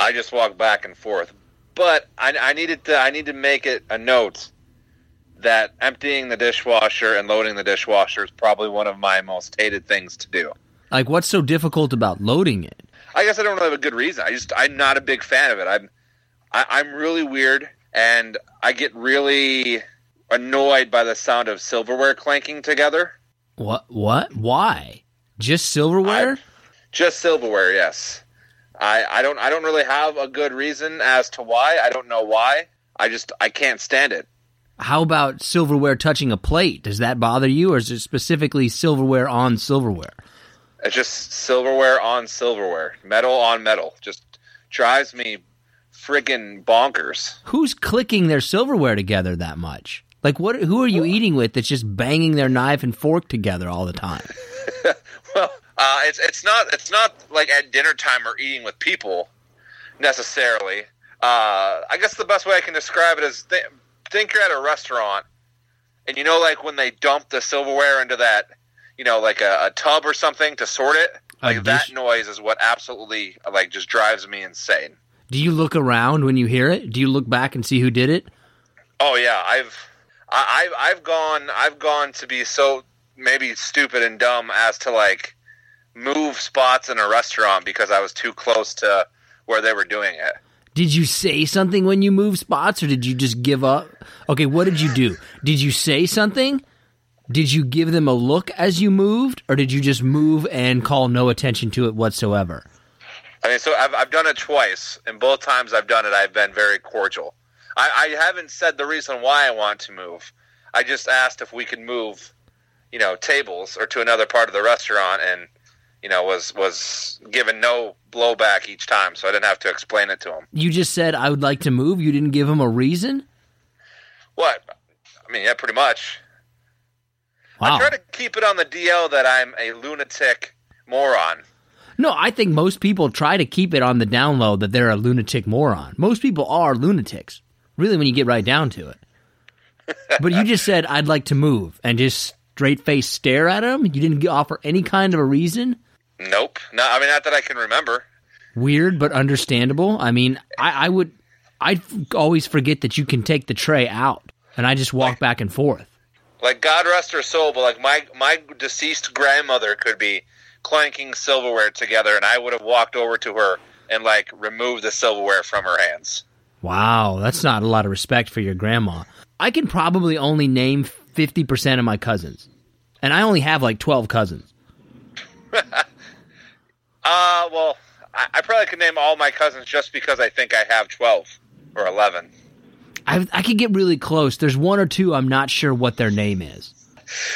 I just walk back and forth. But I, I needed to I need to make it a note that emptying the dishwasher and loading the dishwasher is probably one of my most hated things to do. Like, what's so difficult about loading it? I guess I don't really have a good reason. I just I'm not a big fan of it. I'm I, I'm really weird and I get really annoyed by the sound of silverware clanking together. What? What? Why? Just silverware? Just silverware, yes. I, I don't I don't really have a good reason as to why. I don't know why. I just I can't stand it. How about silverware touching a plate? Does that bother you, or is it specifically silverware on silverware? It's just silverware on silverware, metal on metal. Just drives me friggin' bonkers. Who's clicking their silverware together that much? Like, what? Who are you eating with that's just banging their knife and fork together all the time? [laughs] well, uh, it's it's not it's not like at dinner time or eating with people necessarily. Uh, I guess the best way I can describe it is th- think you're at a restaurant, and you know, like when they dump the silverware into that, you know, like a, a tub or something to sort it. Like that noise is what absolutely like just drives me insane. Do you look around when you hear it? Do you look back and see who did it? Oh yeah, I've I, I've I've gone I've gone to be so maybe stupid and dumb as to like move spots in a restaurant because I was too close to where they were doing it. Did you say something when you moved spots, or did you just give up? Okay, what did you do? Did you say something? Did you give them a look as you moved, or did you just move and call no attention to it whatsoever? I mean, so I've I've done it twice, and both times I've done it, I've been very cordial. I, I haven't said the reason why I want to move. I just asked if we could move, you know, tables or to another part of the restaurant, and you know, was was given no blowback each time, so I didn't have to explain it to him. You just said I would like to move. You didn't give him a reason. What? I mean, yeah, pretty much. Wow. I try to keep it on the DL that I'm a lunatic moron. No, I think most people try to keep it on the down low that they're a lunatic moron. Most people are lunatics, really, when you get right down to it. but you just said, I'd like to move, and just straight face stare at him? You didn't offer any kind of a reason? Nope. No, I mean, not that I can remember. Weird, but understandable. I mean, I, I would, I'd always forget that you can take the tray out, and I just walk back and forth. Like God rest her soul, but like my my deceased grandmother could be clanking silverware together, and I would have walked over to her and like removed the silverware from her hands. Wow, that's not a lot of respect for your grandma. I can probably only name 50% of my cousins, and I only have like 12 cousins. [laughs] Uh, well, I, I probably could name all my cousins just because I think I have twelve or eleven. I, I could get really close. There's one or two I'm not sure what their name is.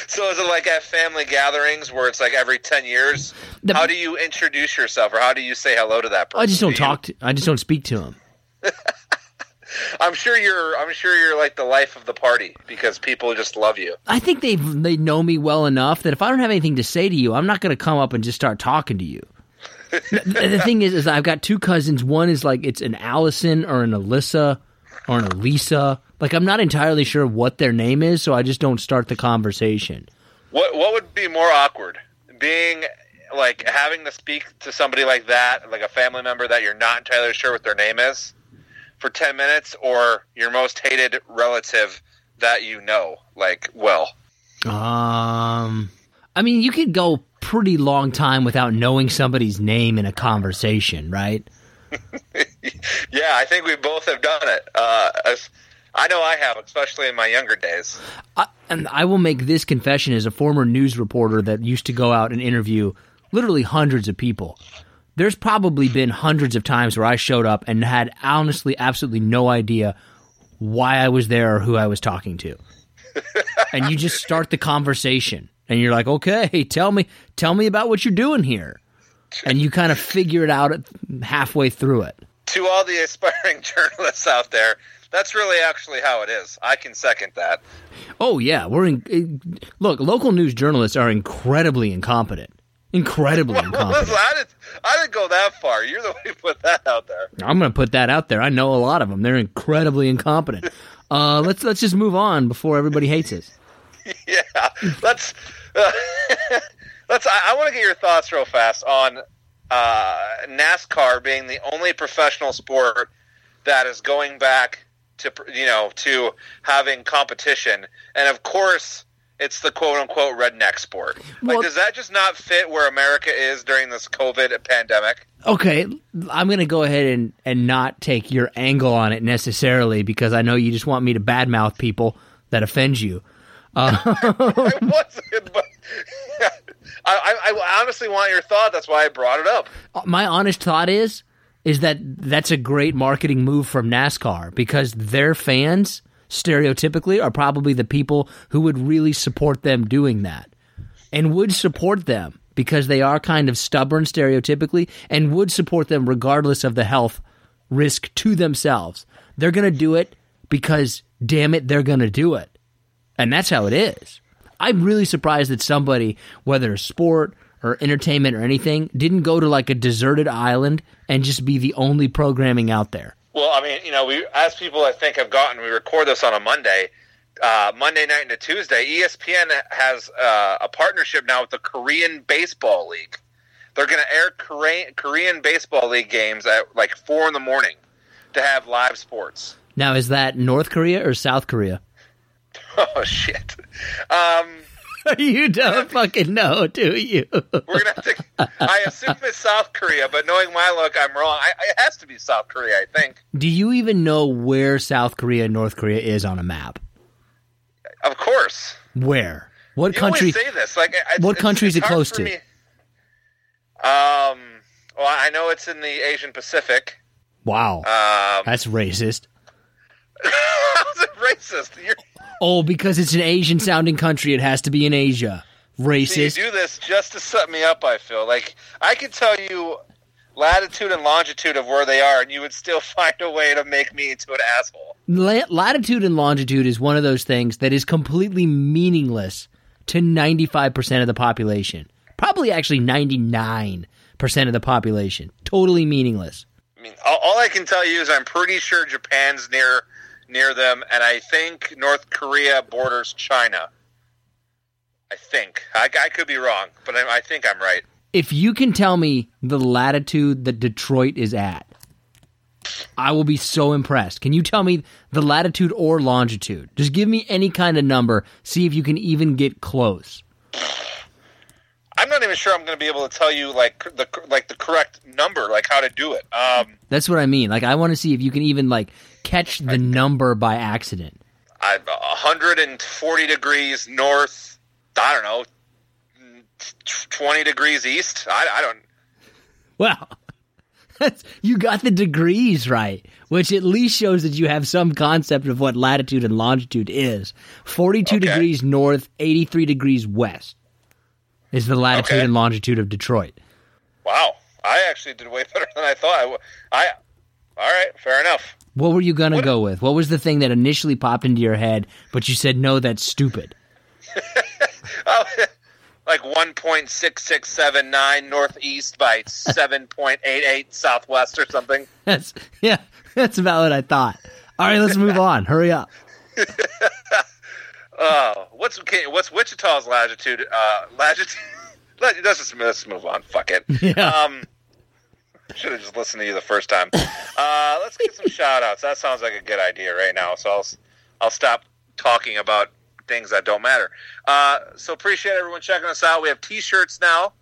So is it like at family gatherings where it's like every ten years? The- how do you introduce yourself, or how do you say hello to that person? I just don't Do talk to. I just don't speak to them. [laughs] I'm sure you're. I'm sure you're like the life of the party because people just love you. I think they they know me well enough that if I don't have anything to say to you, I'm not going to come up and just start talking to you. the, the thing is, is I've got two cousins. One is like it's an Allison or an Alyssa or an Elisa. Like I'm not entirely sure what their name is, so I just don't start the conversation. What What would be more awkward? Being like having to speak to somebody like that, like a family member that you're not entirely sure what their name is, for ten minutes, or your most hated relative that you know, like well. Um, I mean, you could go pretty long time without knowing somebody's name in a conversation, right? [laughs] Yeah, I think we both have done it. Uh, as, I know I have, especially in my younger days. I, and I will make this confession as a former news reporter that used to go out and interview literally hundreds of people. There's probably been hundreds of times where I showed up and had honestly absolutely no idea why I was there or who I was talking to. [laughs] and you just start the conversation and you're like, "Okay, tell me tell me about what you're doing here." and you kind of figure it out halfway through it. To all the aspiring [laughs] journalists out there, that's really actually how it is. I can second that. Oh yeah, we're in. eh, Look, local news journalists are incredibly incompetent. Incredibly [laughs] Well, incompetent. listen, I didn't, I didn't go that far. You're the [laughs] one who put that out there. I'm going to put that out there. I know a lot of them. They're incredibly incompetent. [laughs] Uh, let's let's just move on before everybody hates us. yeah, let's uh, let's. I, I want to get your thoughts real fast on uh, NASCAR being the only professional sport that is going back to you know to having competition, and of course. It's the quote unquote redneck sport. Like, does that just not fit where America is during this COVID pandemic? Okay, I'm going to go ahead and, and not take your angle on it necessarily because I know you just want me to badmouth people that offend you. [laughs] Uh, I wasn't, but [laughs] I, I, I honestly want your thought. That's why I brought it up. My honest thought is is that that's a great marketing move from NASCAR because their fans stereotypically are probably the people who would really support them doing that and would support them because they are kind of stubborn stereotypically and would support them regardless of the health risk to themselves. They're going to do it because damn it they're going to do it. And that's how it is. I'm really surprised that somebody, whether sport or entertainment or anything, didn't go to like a deserted island and just be the only programming out there. Well, I mean, you know, we as people I think have gotten. We record this on a Monday, uh, Monday night into Tuesday. E ESPN has uh, a partnership now with the Korean Baseball League. They're going to air Korean, Korean Baseball League games at like four in the morning to have live sports. Now, is that North Korea or South Korea? [laughs] Oh shit! Um, [laughs] you don't fucking know, do you? we're gonna have to. I assume it's South Korea, but knowing my luck, I'm wrong. I, it has to be South Korea, I think. do you even know where South Korea and North Korea is on a map? Of course. Where? What You country? say this. Like, what country is it close to? me- Um. Well, I know it's in the Asian Pacific. Wow, Um, that's racist. [laughs] how's it racist? You're, Oh, because it's an Asian sounding country, it has to be in Asia. you Racist. do this just to set me up. I feel like I could tell you latitude and longitude of where they are, and you would still [laughs] find a way to make me into an asshole. La- latitude and longitude is one of those things that is completely meaningless to 95% of the population. Probably actually 99% of the population. Totally meaningless. I mean, all, all I can tell you is I'm pretty sure Japan's near near them, and I think North Korea borders China. I think I, I could be wrong, but I, I think I'm right. If you can tell me the latitude that Detroit is at, I will be so impressed. Can you tell me the latitude or longitude? Just give me any kind of number. See if you can even get close. I'm not even sure I'm going to be able to tell you like the like the correct number, like how to do it. Um, That's what I mean. Like I want to see if you can even like catch the number by accident. I, uh, 140 degrees north. I don't know, 20 degrees east. I, I don't. Well, [laughs] that's, you got the degrees right, which at least shows that you have some concept of what latitude and longitude is. 42 Okay. degrees north, 83 degrees west is the latitude Okay. and longitude of Detroit. Wow, I actually did way [laughs] better than I thought. I. I all right, fair enough. What were you going to go with? What was the thing that initially popped into your head, but you said, no, that's stupid? [laughs] Oh, [laughs] like 1.6679 northeast by [laughs] 7.88 southwest or something. That's, yeah, that's about what I thought. All right, let's move on. Hurry up. Oh, what's what's Wichita's latitude? Uh, latitude. Let, let's just let's move on. Fuck it. Yeah. Um, should have just listened to you the first time. Uh, let's get some shout outs. That sounds like a good idea right now. So I'll I'll stop talking about things that don't matter. Uh, so appreciate everyone checking us out. We have T-shirts now.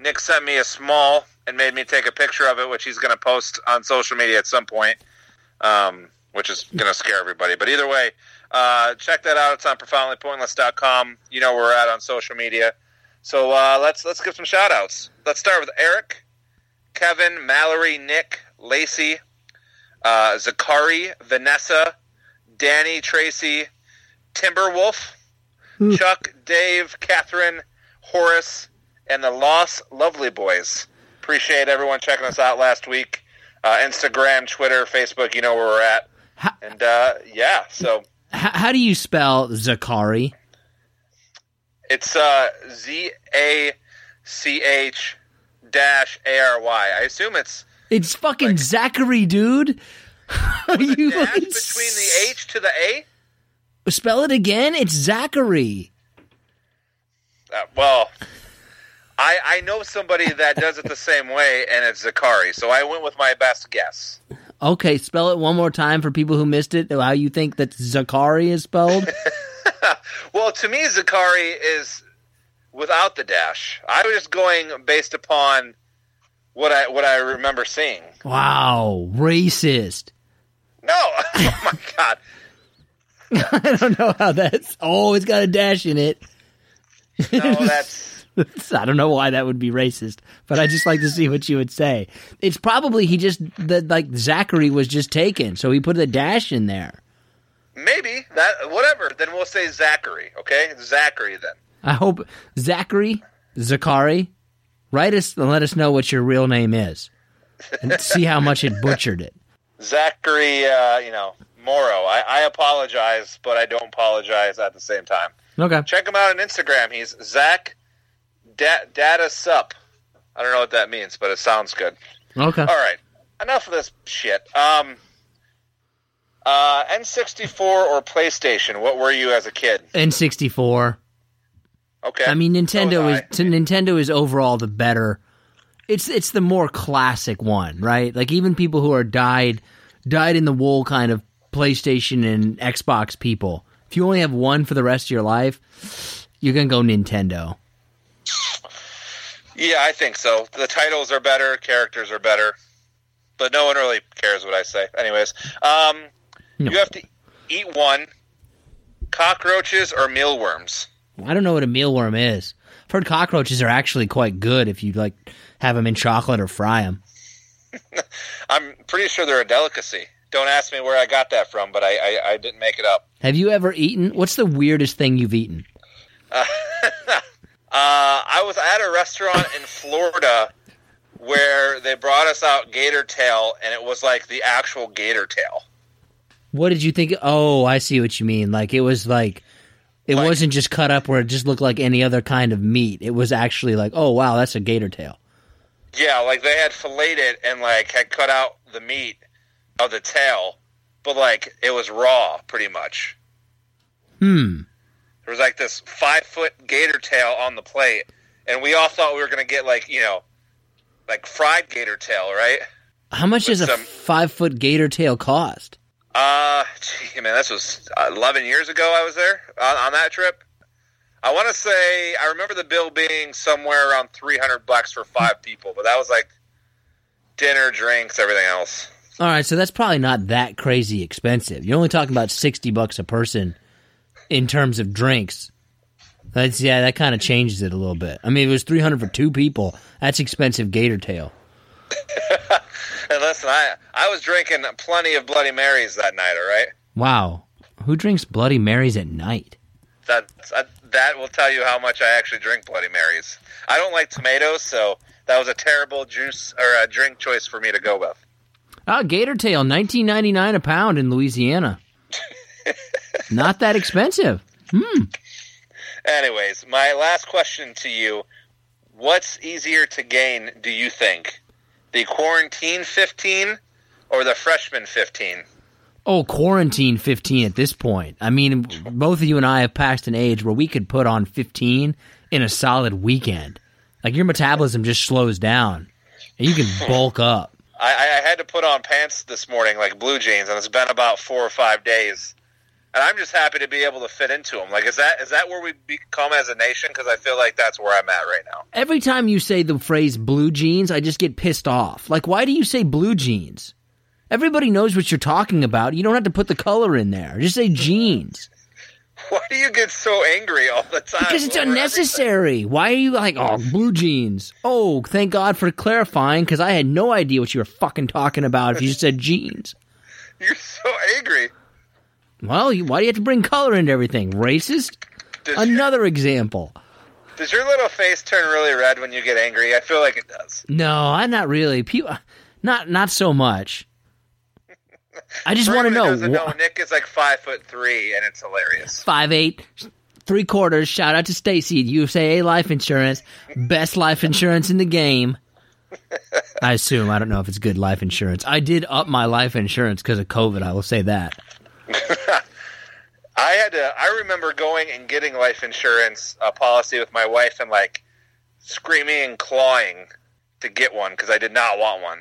Nick sent me a small and made me take a picture of it, which he's going to post on social media at some point, um, which is going to scare everybody. But either way, uh, check that out. It's on profoundlypointless.com. You know where we're at on social media. So uh, let's let's give some shout outs. Let's start with Eric, Kevin, Mallory, Nick, Lacey, uh, Zakari, Vanessa, Danny, Tracy, Timberwolf, Chuck, Dave, Catherine, Horace, and the Lost Lovely Boys. Appreciate everyone checking us out last week. Uh, Instagram, Twitter, Facebook, you know where we're at. How, And uh, yeah, so how, how do you spell Zakari? it's uh, Z A C H dash A R Y. I assume it's It's fucking Zachary, dude. [laughs] Are you dash between the H to the A? Spell it again. It's Zachary. Uh, well, I I know somebody that does it the same way, and it's Zakari. So I went with my best guess. Okay, spell it one more time for people who missed it. How you think that Zakari is spelled? [laughs] Well, to me, Zakari is without the dash. I was just going based upon what I what I remember seeing. wow, racist. No, [laughs] oh my [laughs] god, I don't know how that's. Oh, it's got a dash in it. no, [laughs] that's I don't know why that would be racist, but I just like to see what you would say. It's probably he just the like Zachary was just taken, so he put a dash in there. maybe that whatever. Then we'll say Zachary. Okay, Zachary. Then I hope Zachary Zakari write us and let us know what your real name is, and see how much it butchered it. Zachary. Uh, you know, Morrow. I, I apologize, but I don't apologize at the same time. Okay, Check him out on Instagram. He's Zach da- Data Sup. I don't know what that means, but it sounds good. okay. All right, enough of this shit. Um, uh, N64 or PlayStation? What were you as a kid? N sixty four. Okay, I mean, Nintendo So is t- Nintendo is overall the better. It's it's the more classic one, right? Like even people who are dyed dyed in the wool kind of PlayStation and Xbox people. If you only have one for the rest of your life, you're gonna go Nintendo. Yeah, I think so. The titles are better, characters are better, but no one really cares what I say. Anyways, um, No. you have to eat one: cockroaches or mealworms. I don't know what a mealworm is. I've heard cockroaches are actually quite good if you like have them in chocolate or fry them. [laughs] I'm pretty sure they're a delicacy. Don't ask me where I got that from, but I, I, I didn't make it up. Have you ever eaten? What's the weirdest thing you've eaten? [laughs] Uh, I was at a restaurant in Florida where they brought us out gator tail, and it was like the actual gator tail. What did you think? Oh, I see what you mean. Like it was like it Like- wasn't just cut up where it just looked like any other kind of meat. It was actually like, oh wow, that's a gator tail. Yeah, like they had filleted it and like had cut out the meat of the tail, but like it was raw, pretty much. Hmm. There was like this five foot gator tail on the plate, and we all thought we were gonna get like you know, like fried gator tail, right? How much does a five foot gator tail cost? Uh, gee, man, this was uh, 11 years ago I was there on, on that trip. I want to say, I remember the bill being somewhere around 300 bucks for five people, but that was like dinner, drinks, everything else. All right, so that's probably not that crazy expensive. You're only talking about sixty bucks a person in terms of drinks. That's yeah, that kind of changes it a little bit. I mean, it was three hundred for two people. That's expensive gator tail. [laughs] And listen, I, I was drinking plenty of Bloody Marys that night, all right? Wow, who drinks Bloody Marys at night? That, that, that will tell you how much I actually drink Bloody Marys. I don't like tomatoes, so that was a terrible juice or a drink choice for me to go with. Oh, gator tail, nineteen ninety nine a pound in Louisiana. [laughs] Not that expensive. Hmm. Anyways, my last question to you: What's easier to gain? Do you think the quarantine fifteen or the freshman fifteen? Oh, quarantine 15 at this point. I mean, both of you and I have passed an age where we could put on 15 in a solid weekend. Like your metabolism just slows down and you can [laughs] bulk up. I, I had to put on pants this morning, like blue jeans, and it's been about four or five days. And I'm just happy to be able to fit into them. Like, is that is that where we become as a nation? Because I feel like that's where I'm at right now. Every time you say the phrase blue jeans, I just get pissed off. Like, why do you say blue jeans? Everybody knows what you're talking about. You don't have to put the color in there. Just say jeans. [laughs] Why do you get so angry all the time? Because it's over everything? unnecessary. Why are you like, oh, blue jeans? Oh, thank God for clarifying, because I had no idea what you were fucking talking about if you [laughs] just said jeans. You're so angry. Well, you, why do you have to bring color into everything? Racist? Does, Another example. Does your little face turn really red when you get angry? I feel like it does. No, I'm not really. People, not not so much. I just want to know. doesn't know, Nick is like five foot three, and it's hilarious. five eight, three quarters. Shout out to Stacy at USAA Life Insurance, best life insurance in the game. I assume I don't know if it's good life insurance. I did up my life insurance because of COVID. I will say that. [laughs] I had to. I remember going and getting life insurance uh, policy with my wife and like screaming and clawing to get one because I did not want one.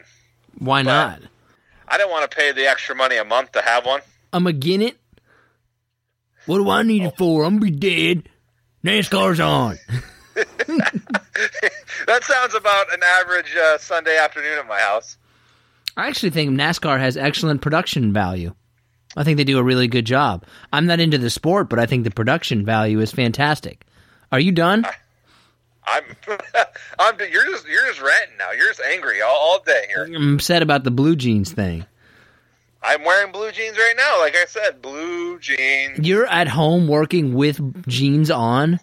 Why not? I didn't want to pay the extra money a month to have one. I'm a it. What do I need it for? I'm gonna be dead. NASCAR's on. [laughs] [laughs] That sounds about an average uh, Sunday afternoon at my house. I actually think NASCAR has excellent production value. I think they do a really good job. I'm not into the sport, but I think the production value is fantastic. Are you done? I'm, [laughs] I'm. You're just you're just ranting now. You're just angry all, all day here. I'm upset about the blue jeans thing. I'm wearing blue jeans right now. Like I said, blue jeans. You're at home working with jeans on?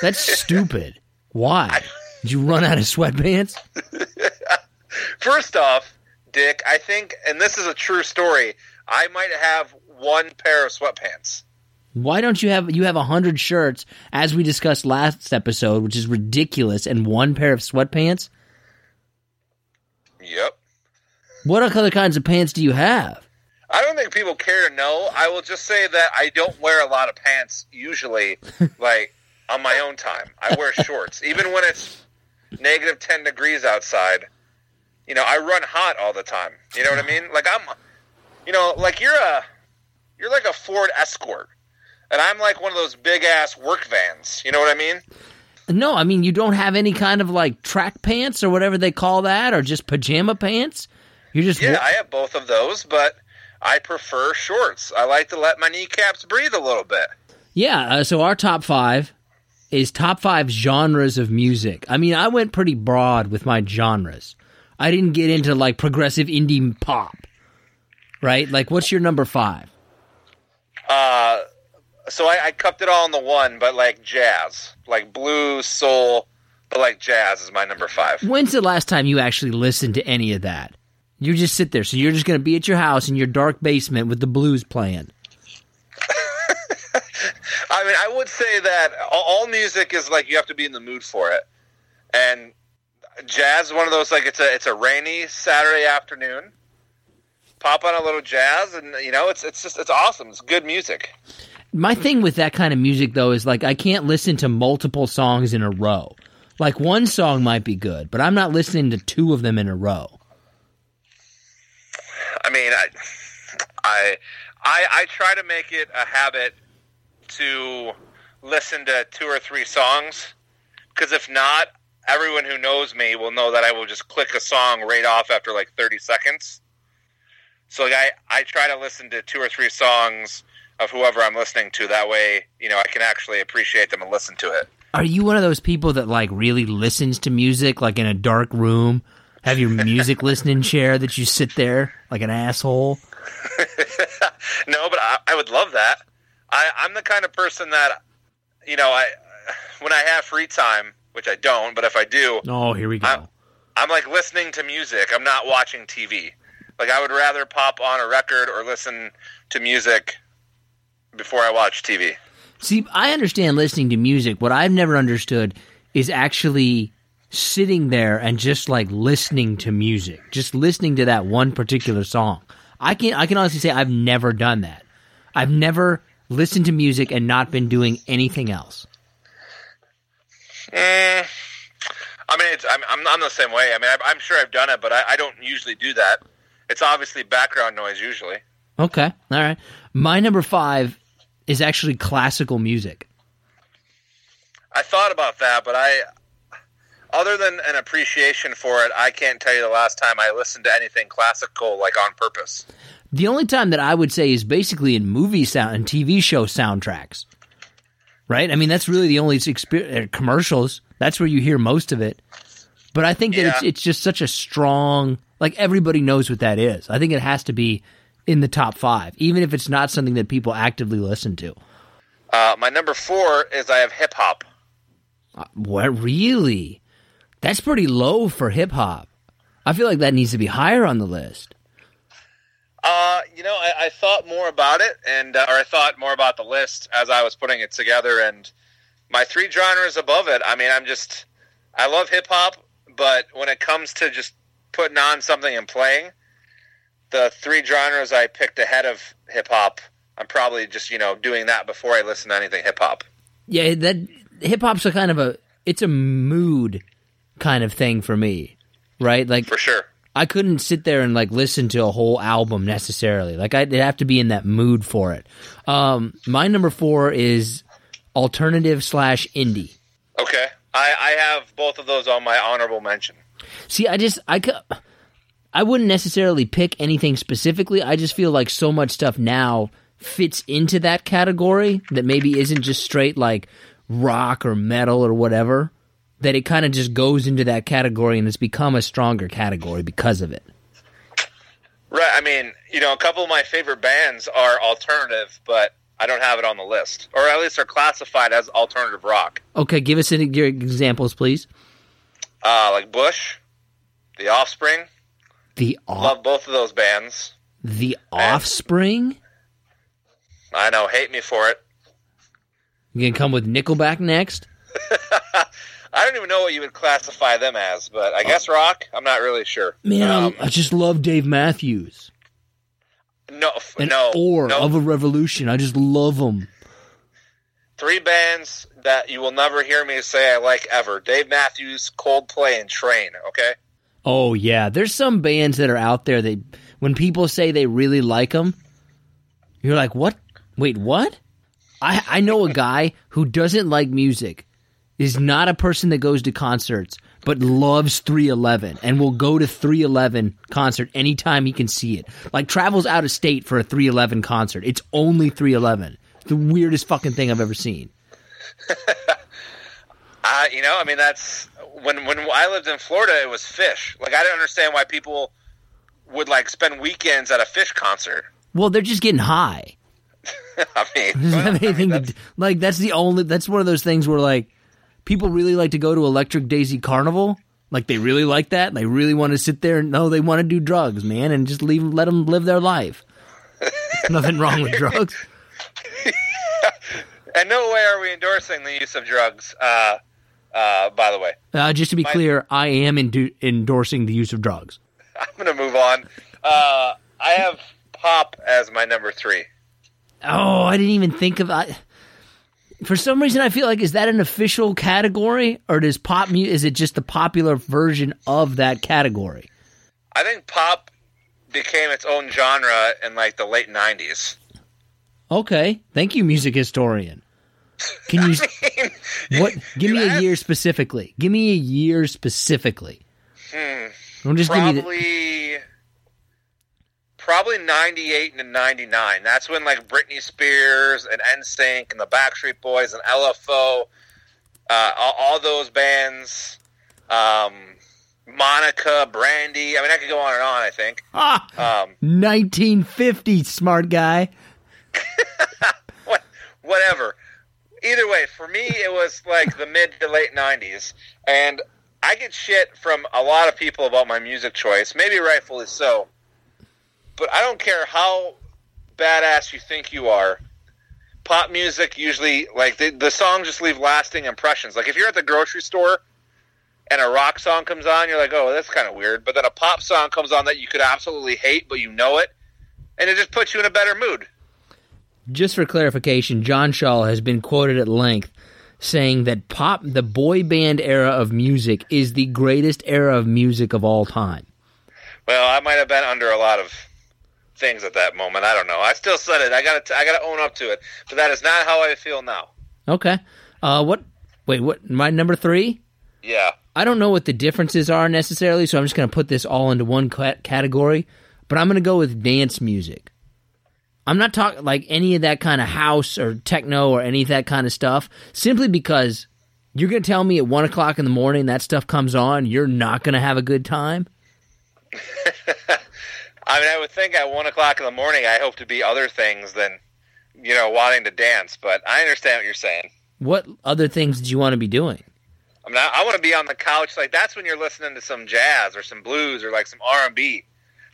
That's [laughs] stupid. Why? Did you run out of sweatpants? [laughs] First off, Dick, I think, and this is a true story. I might have one pair of sweatpants. Why don't you have you have a hundred shirts as we discussed last episode, which is ridiculous, and one pair of sweatpants? Yep. What other kinds of pants do you have? I don't think people care to know. I will just say that I don't wear a lot of pants usually, [laughs] like on my own time. I wear shorts, even when it's negative ten degrees outside. You know, I run hot all the time. You know what I mean? Like I'm, you know, like you're a, you're like a Ford Escort, and I'm like one of those big ass work vans. You know what I mean? No, I mean you don't have any kind of like track pants or whatever they call that, or just pajama pants. You're just Yeah, I have both of those, but I prefer shorts. I like to let my kneecaps breathe a little bit. Yeah, uh, so our top five is top five genres of music. I mean, I went pretty broad with my genres. I didn't get into like progressive indie pop, right? Like, what's your number five? Uh, so I, I cupped it all in the one, but like jazz, like blues, soul, but like jazz is my number five. When's the last time you actually listened to any of that? You just sit there. So you're just going to be at your house in your dark basement with the blues playing. [laughs] I mean, I would say that all, all music is like you have to be in the mood for it, and jazz is one of those like it's a it's a rainy Saturday afternoon. Pop on a little jazz, and you know it's it's just it's awesome. It's good music. My thing with that kind of music though is like I can't listen to multiple songs in a row. Like one song might be good, but I'm not listening to two of them in a row. I mean, I, I, I, I try to make it a habit to listen to two or three songs, because if not, everyone who knows me will know that I will just click a song right off after like thirty seconds. So like, I, I try to listen to two or three songs of whoever I'm listening to. That way, you know, I can actually appreciate them and listen to it. Are you one of those people that like really listens to music like in a dark room? Have your music [laughs] listening chair that you sit there like an asshole? [laughs] no, but I, I would love that. I, I'm the kind of person that, you know, I when I have free time, which I don't, but if I do, Oh, here we go. I'm, I'm like listening to music. I'm not watching TV. Like I would rather pop on a record or listen to music before I watch TV. See, I understand listening to music. What I've never understood is actually sitting there and just like listening to music, just listening to that one particular song. I can I can honestly say I've never done that. I've never listened to music and not been doing anything else. Mm, I mean, it's, I'm, I'm I'm the same way. I mean, I, I'm sure I've done it, but I, I don't usually do that. It's obviously background noise usually. Okay, all right. My number five is actually classical music. I thought about that, but I, other than an appreciation for it, I can't tell you the last time I listened to anything classical like on purpose. The only time that I would say is basically in movie sound and TV show soundtracks. Right? I mean, that's really the only exper- uh, commercials. That's where you hear most of it. But I think that it's it's just such a strong like everybody knows what that is. I think it has to be in the top 5 even if it's not something that people actively listen to. Uh, my number four is I have hip hop. What really? That's pretty low for hip hop. I feel like that needs to be higher on the list. Uh, you know, I, I thought more about it, and uh, or I thought more about the list as I was putting it together, and my three genres above it. I mean, I'm just, I love hip hop, but when it comes to just putting on something and playing, the three genres I picked ahead of hip hop, I'm probably just you know doing that before I listen to anything hip hop. Yeah, that hip hop's a kind of a it's a mood kind of thing for me, right? Like For sure. I couldn't sit there and like listen to a whole album necessarily. Like I'd have to be in that mood for it. Um, my number four is alternative slash indie. Okay. I, I have both of those on my honorable mention. See, I just I cou- I wouldn't necessarily pick anything specifically. I just feel like so much stuff now fits into that category that maybe isn't just straight like rock or metal or whatever. That it kind of just goes into that category and it's become a stronger category because of it. Right. I mean, you know, a couple of my favorite bands are alternative, but I don't have it on the list, or at least are classified as alternative rock. Okay, give us any, your examples, please. Uh, like Bush, The Offspring. The off, Love both of those bands. the Offspring. I know, hate me for it. You gonna come with Nickelback next? [laughs] I don't even know what you would classify them as, but I guess rock. I'm not really sure. Man, Um, I, just love Dave Matthews. no, f- An no, or no. of a revolution. I just love them. Three bands that you will never hear me say I like ever: Dave Matthews, Coldplay, and Train. Okay. Oh yeah, there's some bands that are out there that when people say they really like them, you're like, "What? Wait, what?" I I know a guy who doesn't like music, is not a person that goes to concerts, but loves 311 and will go to 311 concert anytime he can see it. Like travels out of state for a 311 concert. It's only 311. It's the weirdest fucking thing I've ever seen. [laughs] Uh, you know, I mean, that's when when I lived in Florida, it was Phish. Like I didn't understand why people would like spend weekends at a Phish concert. Well, they're just getting high. [laughs] I mean, doesn't have I mean, anything to like that's the only that's one of those things where like people really like to go to Electric Daisy Carnival like they really like that they really want to sit there and no they want to do drugs man and just leave let them live their life [laughs] nothing wrong with drugs [laughs] and no way are we endorsing the use of drugs. Uh, uh, by the way, uh, just to be My- clear I am endu- endorsing the use of drugs [laughs] I'm going to move on. Uh, I have pop as my number three. oh I didn't even think of I, for some reason I feel like is that an official category or does pop mu- is it just the popular version of that category I think pop became its own genre in like the late '90s. okay thank you music historian can [laughs] you What? Give me a year specifically. Give me a year specifically. Don't just give me the. probably probably 98 and 99 that's when like britney spears and nsync and the backstreet boys and lfo uh, all, all those bands um, monica brandy i mean i could go on and on i think Ah, um, 1950, smart guy. [laughs] whatever either way for me it was like the mid to late 90s and i get shit from a lot of people about my music choice maybe rightfully so but i don't care how badass you think you are. Pop music usually like the, the songs just leave lasting impressions. Like if you're at the grocery store and a rock song comes on you're like oh that's kind of weird but then a pop song comes on that you could absolutely hate but you know it and it just puts you in a better mood Just for clarification, John Shaw has been quoted at length saying that pop, the boy band era of music, is the greatest era of music of all time. Well, I might have been under a lot of things at that moment. I don't know. I still said it. I got to. I got to own up to it. But that is not how I feel now. Okay. Uh, what? Wait, what? My number three? Yeah. I don't know what the differences are necessarily, so I'm just going to put this all into one ca- category. But I'm going to go with dance music. I'm not talking like any of that kind of house or techno or any of that kind of stuff, simply because you're going to tell me at one o'clock in the morning that stuff comes on, you're not going to have a good time. [laughs] I mean, I would think at one o'clock in the morning, I hope to be other things than, you know, wanting to dance. But I understand what you're saying. What other things do you want to be doing? I mean, I, I want to be on the couch. Like that's when you're listening to some jazz or some blues or like some R and B.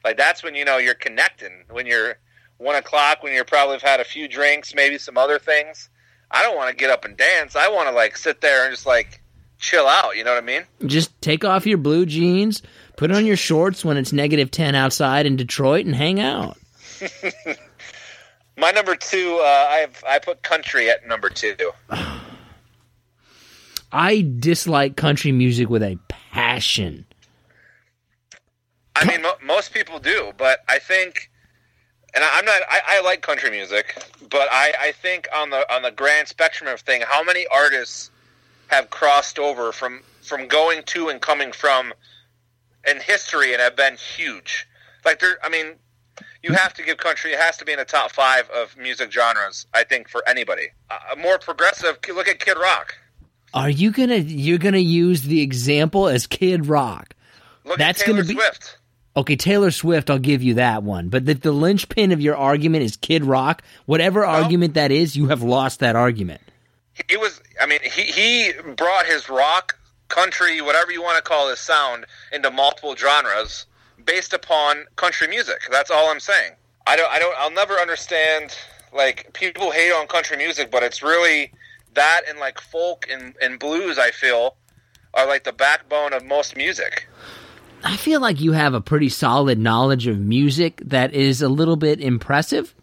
Like that's when you know you're connecting. When you're one o'clock, when you're probably have had a few drinks, maybe some other things. I don't want to get up and dance. I want to like sit there and just like chill out. You know what I mean? Just take off your blue jeans, put on your shorts when it's negative 10 outside in Detroit, and hang out. [laughs] My number two, uh, I've I put country at number two. [sighs] I dislike country music with a passion. I mean, mo- most people do, but I think, and I- I'm not. I, I like country music, but I, I think on the on the grand spectrum of thing, how many artists have crossed over from from going to and coming from in history and have been huge. Like there, I mean, you have to give country. It has to be in the top five of music genres. I think for anybody, uh, more progressive. Look at Kid Rock. Are you gonna you're gonna use the example as Kid Rock? Look That's at gonna be- Swift. Okay, Taylor Swift, I'll give you that one. But the, the linchpin of your argument is Kid Rock. Whatever argument that is, you have lost that argument. he was i mean he he brought his rock country whatever you want to call his sound into multiple genres based upon country music that's all i'm saying i don't i don't i'll never understand like people hate on country music but it's really that and like folk and, and blues i feel are like the backbone of most music I feel like you have a pretty solid knowledge of music that is a little bit impressive.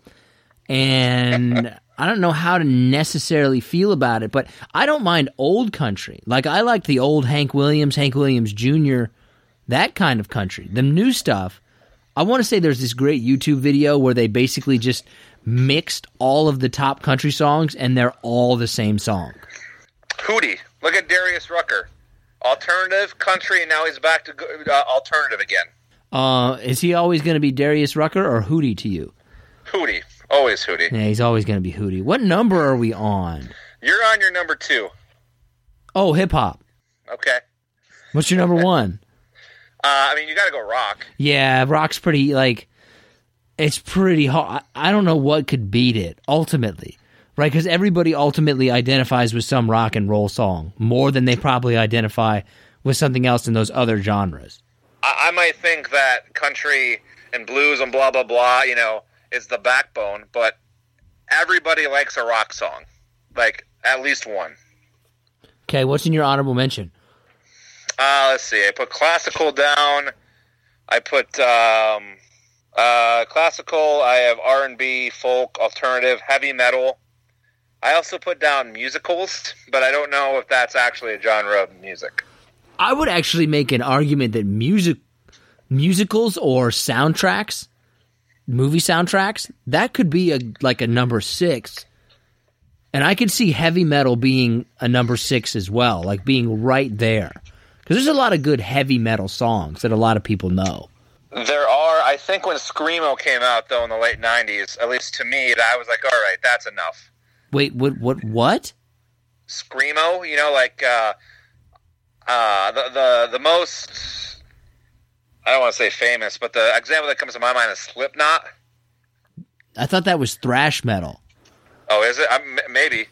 And [laughs] I don't know how to necessarily feel about it, but I don't mind old country. Like I like the old Hank Williams, Hank Williams Jr., that kind of country. The new stuff, I want to say there's this great YouTube video where they basically just mixed all of the top country songs and they're all the same song. hootie look at darius rucker alternative country and now he's back to uh, alternative again Uh, is he always going to be Darius Rucker or Hootie to you? hootie always hootie Yeah, he's always going to be Hootie. What number are we on? You're on your number two. Oh, hip hop. Okay. What's your number one? Uh, I mean, you got to go rock. Yeah, rock's pretty like it's pretty hard. I don't know what could beat it ultimately, right? Because everybody ultimately identifies with some rock and roll song more than they probably identify with something else in those other genres. I, I might think that country and blues and blah blah blah, you know, is the backbone, but everybody likes a rock song, like at least one. Okay, what's in your honorable mention? Uh, let's see. I put classical down. I put um, uh, classical. I have R and B, folk, alternative, heavy metal. I also put down musicals, but I don't know if that's actually a genre of music. I would actually make an argument that music musicals or soundtracks, movie soundtracks, that could be a like a number 6. And I could see heavy metal being a number 6 as well, like being right there. Cuz there's a lot of good heavy metal songs that a lot of people know. There are. I think when screamo came out though in the late '90s, at least to me, I was like, all right, that's enough. Wait, what what what? Screamo, you know, like uh, uh, the the the most. I don't want to say famous, but the example that comes to my mind is Slipknot. I thought that was thrash metal. Oh, is it? Um, m- maybe.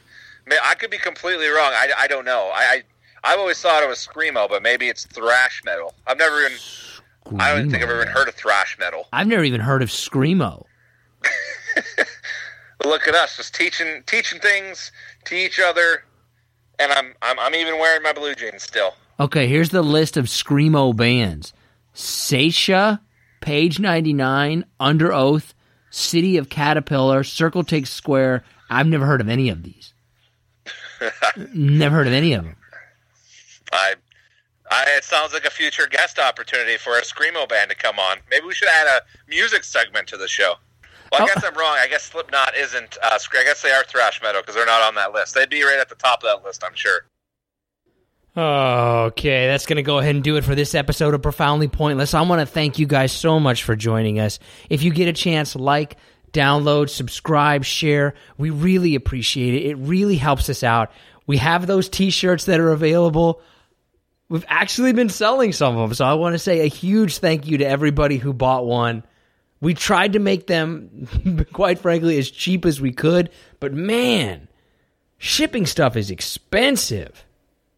I could be completely wrong. I, I don't know. I, I I've always thought it was screamo, but maybe it's thrash metal. I've never even. I don't think I've ever heard of thrash metal. I've never even heard of screamo. [laughs] But look at us, just teaching teaching things to each other, and I'm I'm, I'm even wearing my blue jeans still. Okay, here's the list of screamo bands: Saetia, Page 99, Underoath, City of Caterpillar, Circle Takes Square. I've never heard of any of these. [laughs] never heard of any of them. I, I it sounds like a future guest opportunity for a screamo band to come on. Maybe we should add a music segment to the show. Well, I Oh. guess I'm wrong. I guess Slipknot isn't. Uh, I guess they are thrash metal because they're not on that list. They'd be right at the top of that list, I'm sure. Okay, that's going to go ahead and do it for this episode of Profoundly Pointless. I want to thank you guys so much for joining us. If you get a chance, like, download, subscribe, share. We really appreciate it. It really helps us out. We have those t shirts that are available. We've actually been selling some of them. So I want to say a huge thank you to everybody who bought one. We tried to make them, [laughs] quite frankly, as cheap as we could, but man, shipping stuff is expensive.